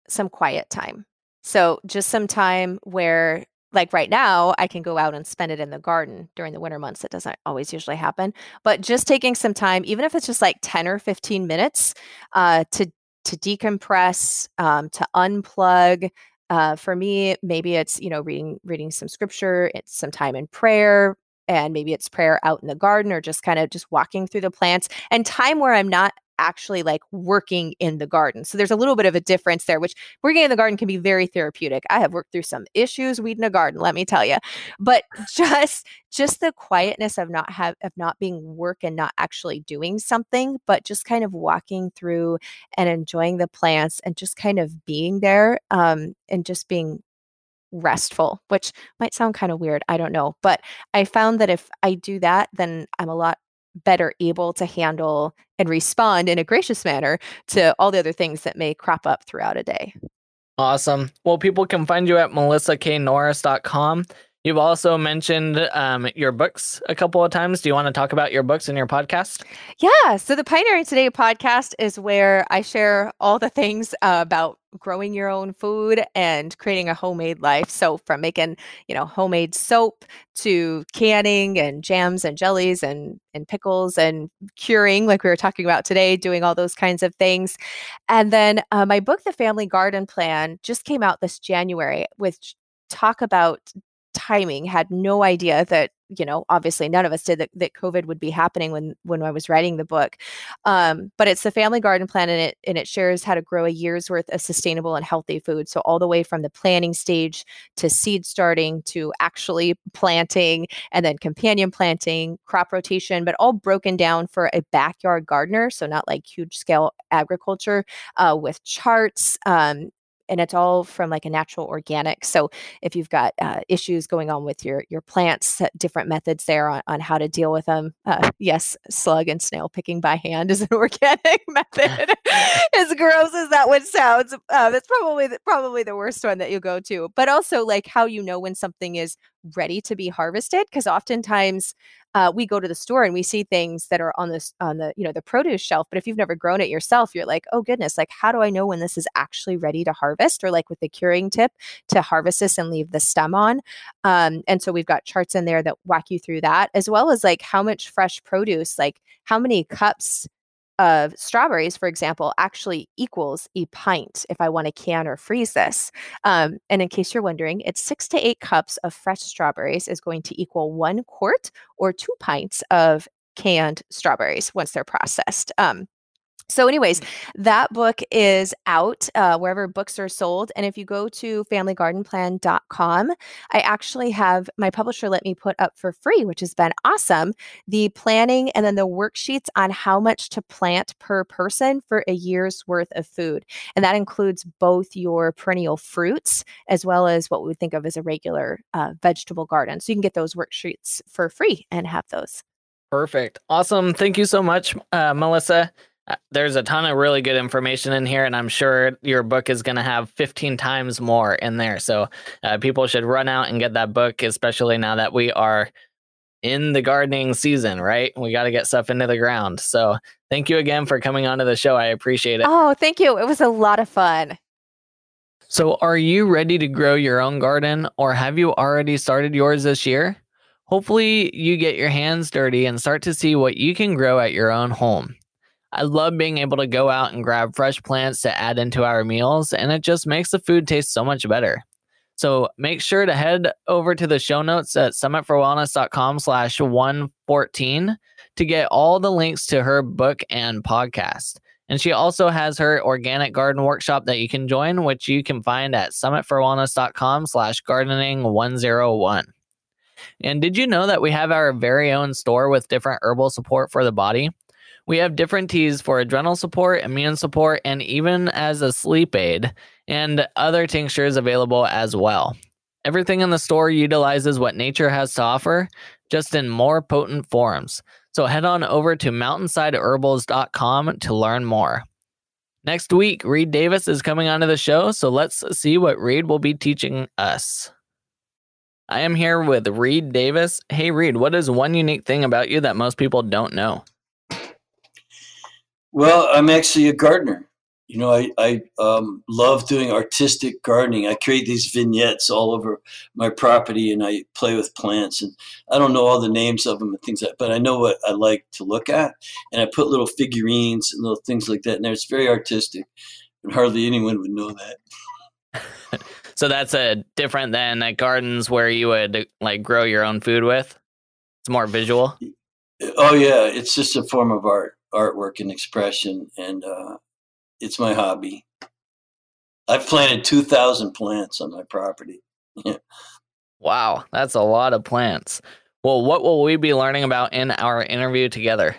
some quiet time. So, just some time where, like right now, I can go out and spend it in the garden during the winter months. That doesn't always usually happen, but just taking some time, even if it's just like 10 or 15 minutes, uh, to to decompress, um, to unplug, uh, for me, maybe it's you know reading reading some scripture, it's some time in prayer, and maybe it's prayer out in the garden or just kind of just walking through the plants and time where I'm not actually like working in the garden. So there's a little bit of a difference there, which working in the garden can be very therapeutic. I have worked through some issues weeding a garden, let me tell you. But just just the quietness of not have of not being work and not actually doing something, but just kind of walking through and enjoying the plants and just kind of being there um, and just being restful, which might sound kind of weird. I don't know. But I found that if I do that, then I'm a lot better able to handle and respond in a gracious manner to all the other things that may crop up throughout a day. Awesome. Well, people can find you at melissaknorris.com. You've also mentioned um, your books a couple of times. Do you want to talk about your books in your podcast? Yeah. So, the Pioneering Today podcast is where I share all the things uh, about growing your own food and creating a homemade life. So, from making, you know, homemade soap to canning and jams and jellies and, and pickles and curing, like we were talking about today, doing all those kinds of things. And then uh, my book, The Family Garden Plan, just came out this January with talk about timing had no idea that you know obviously none of us did that, that covid would be happening when when i was writing the book um, but it's the family garden plan and it and it shares how to grow a year's worth of sustainable and healthy food. So all the way from the planning stage to seed starting to actually planting and then companion planting crop rotation but all broken down for a backyard gardener. So not like huge scale agriculture uh, with charts um, and it's all from like a natural organic. So if you've got uh, issues going on with your your plants, different methods there on, on how to deal with them. Uh, yes, slug and snail picking by hand is an organic method. as gross as that one sounds, uh, that's probably the, probably the worst one that you go to. But also like how you know when something is ready to be harvested, because oftentimes uh, we go to the store and we see things that are on this on the you know the produce shelf but if you've never grown it yourself you're like oh goodness like how do i know when this is actually ready to harvest? or like with the curing tip to harvest this and leave the stem on. Um, and so we've got charts in there that whack you through that as well as like how much fresh produce like how many cups of strawberries, for example, actually equals a pint if I want to can or freeze this. Um, and in case you're wondering, it's six to eight cups of fresh strawberries is going to equal one quart or two pints of canned strawberries once they're processed. Um, so, anyways, mm. that book is out uh, wherever books are sold. And if you go to familygardenplan.com, I actually have my publisher let me put up for free, which has been awesome, the planning and then the worksheets on how much to plant per person for a year's worth of food. And that includes both your perennial fruits as well as what we would think of as a regular uh, vegetable garden. So, you can get those worksheets for free and have those. Perfect. Awesome. Thank you so much, uh, Melissa. Uh, there's a ton of really good information in here, and I'm sure your book is going to have 15 times more in there. So uh, people should run out and get that book, especially now that we are in the gardening season, right? We got to get stuff into the ground. So thank you again for coming onto the show. I appreciate it. Oh, thank you. It was a lot of fun. So, are you ready to grow your own garden, or have you already started yours this year? Hopefully, you get your hands dirty and start to see what you can grow at your own home. I love being able to go out and grab fresh plants to add into our meals, and it just makes the food taste so much better. So make sure to head over to the show notes at summitforwellness.com slash 114 to get all the links to her book and podcast. And she also has her organic garden workshop that you can join, which you can find at summitforwellness.com slash gardening 101. And did you know that we have our very own store with different herbal support for the body? We have different teas for adrenal support, immune support, and even as a sleep aid, and other tinctures available as well. Everything in the store utilizes what nature has to offer, just in more potent forms. So head on over to mountainsideherbals.com to learn more. Next week, Reed Davis is coming onto the show, so let's see what Reed will be teaching us. I am here with Reed Davis. Hey, Reed, what is one unique thing about you that most people don't know? Well, I'm actually a gardener. You know, I, I um, love doing artistic gardening. I create these vignettes all over my property and I play with plants. And I don't know all the names of them and things like that, but I know what I like to look at. And I put little figurines and little things like that. And it's very artistic. And hardly anyone would know that. so that's a different than at gardens where you would like grow your own food with? It's more visual? Oh, yeah. It's just a form of art artwork and expression, and uh, it's my hobby. I've planted 2,000 plants on my property. wow, that's a lot of plants. Well, what will we be learning about in our interview together?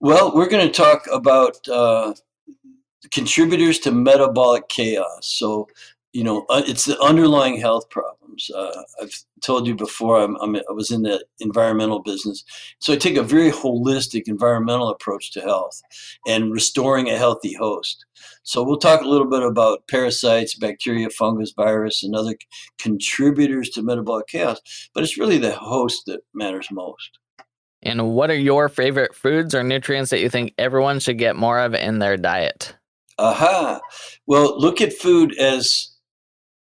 Well, we're going to talk about uh, contributors to metabolic chaos. So, you know, uh, it's the underlying health problems. Uh, I've told you before, I'm, I'm, i was in the environmental business. So I take a very holistic environmental approach to health and restoring a healthy host. So we'll talk a little bit about parasites, bacteria, fungus, virus, and other contributors to metabolic chaos, but it's really the host that matters most. And what are your favorite foods or nutrients that you think everyone should get more of in their diet? Aha. Well, look at food as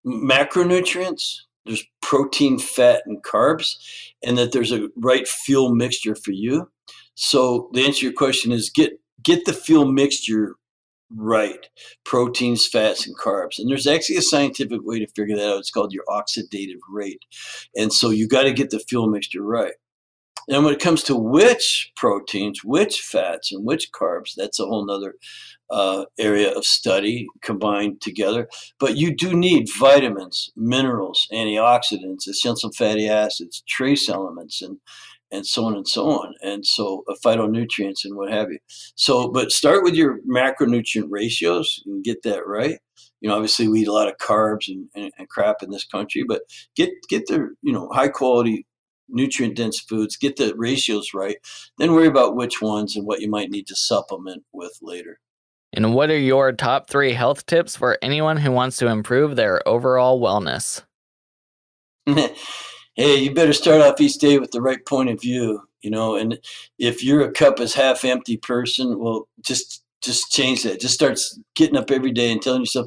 macronutrients, there's protein, fat, and carbs, and that there's a right fuel mixture for you. So the answer to your question is get get the fuel mixture right proteins, fats, and carbs. And there's actually a scientific way to figure that out. It's called your oxidative rate. And so you got to get the fuel mixture right. And when it comes to which proteins, which fats, and which carbs, that's a whole other uh, area of study combined together. But you do need vitamins, minerals, antioxidants, essential fatty acids, trace elements, and and so on and so on, and so uh, phytonutrients and what have you. So, but start with your macronutrient ratios and get that right. You know, obviously we eat a lot of carbs and, and, and crap in this country, but get get the you know high quality nutrient dense foods, get the ratios right, then worry about which ones and what you might need to supplement with later. And what are your top three health tips for anyone who wants to improve their overall wellness? hey, you better start off each day with the right point of view, you know. And if you're a cup is half empty person, well, just just change that. Just start getting up every day and telling yourself,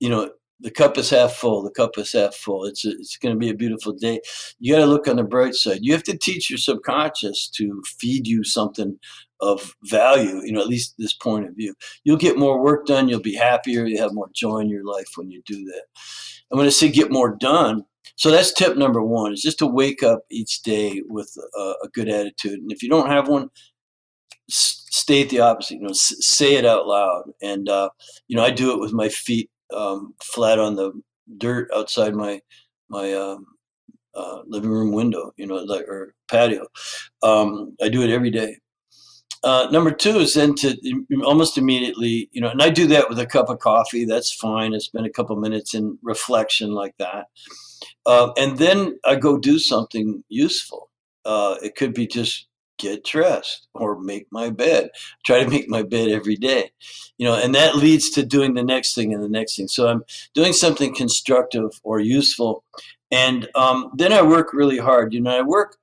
you know, the cup is half full. The cup is half full. It's a, it's going to be a beautiful day. You got to look on the bright side. You have to teach your subconscious to feed you something of value, you know, at least this point of view. You'll get more work done. You'll be happier. You have more joy in your life when you do that. And when I say get more done, so that's tip number one is just to wake up each day with a, a good attitude. And if you don't have one, state the opposite. You know, say it out loud. And uh, you know, I do it with my feet um, flat on the dirt outside my my um, uh, living room window. You know, like or patio. Um, I do it every day. Uh, number two is then to almost immediately, you know, and I do that with a cup of coffee. That's fine. I spend a couple minutes in reflection like that. Uh, and then I go do something useful. Uh, it could be just get dressed or make my bed. Try to make my bed every day, you know, and that leads to doing the next thing and the next thing. So I'm doing something constructive or useful, and um, then I work really hard. You know, I work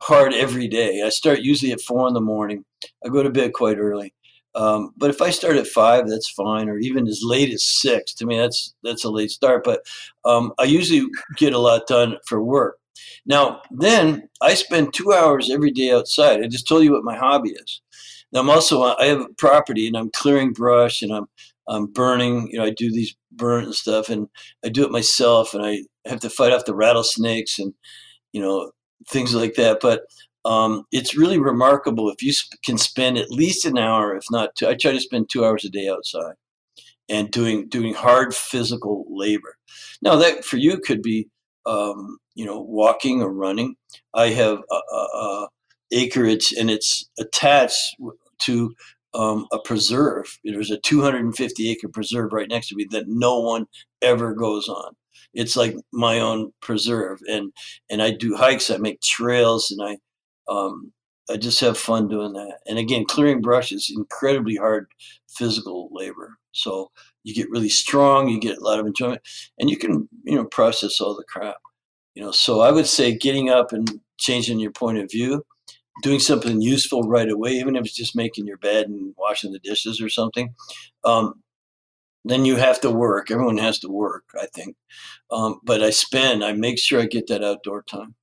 hard every day. I start usually at four in the morning. I go to bed quite early. Um, but if I start at five, that's fine, or even as late as six. To me, that's that's a late start. But um, I usually get a lot done for work. Now, then I spend two hours every day outside. I just told you what my hobby is. Now, I'm also I have a property, and I'm clearing brush, and I'm I'm burning. You know, I do these burn and stuff, and I do it myself, and I have to fight off the rattlesnakes and you know things like that. But um, it's really remarkable if you sp- can spend at least an hour, if not two. I try to spend two hours a day outside and doing doing hard physical labor. Now that for you could be um, you know walking or running. I have a, a, a acreage and it's attached to um, a preserve. There's a 250 acre preserve right next to me that no one ever goes on. It's like my own preserve, and and I do hikes. I make trails, and I um, I just have fun doing that. And again, clearing brush is incredibly hard physical labor. So you get really strong, you get a lot of enjoyment, and you can you know process all the crap. You know, so I would say getting up and changing your point of view, doing something useful right away, even if it's just making your bed and washing the dishes or something. Um, then you have to work. Everyone has to work, I think. Um, but I spend, I make sure I get that outdoor time.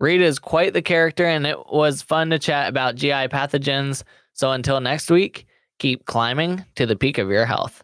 Reed is quite the character, and it was fun to chat about GI pathogens. So until next week, keep climbing to the peak of your health.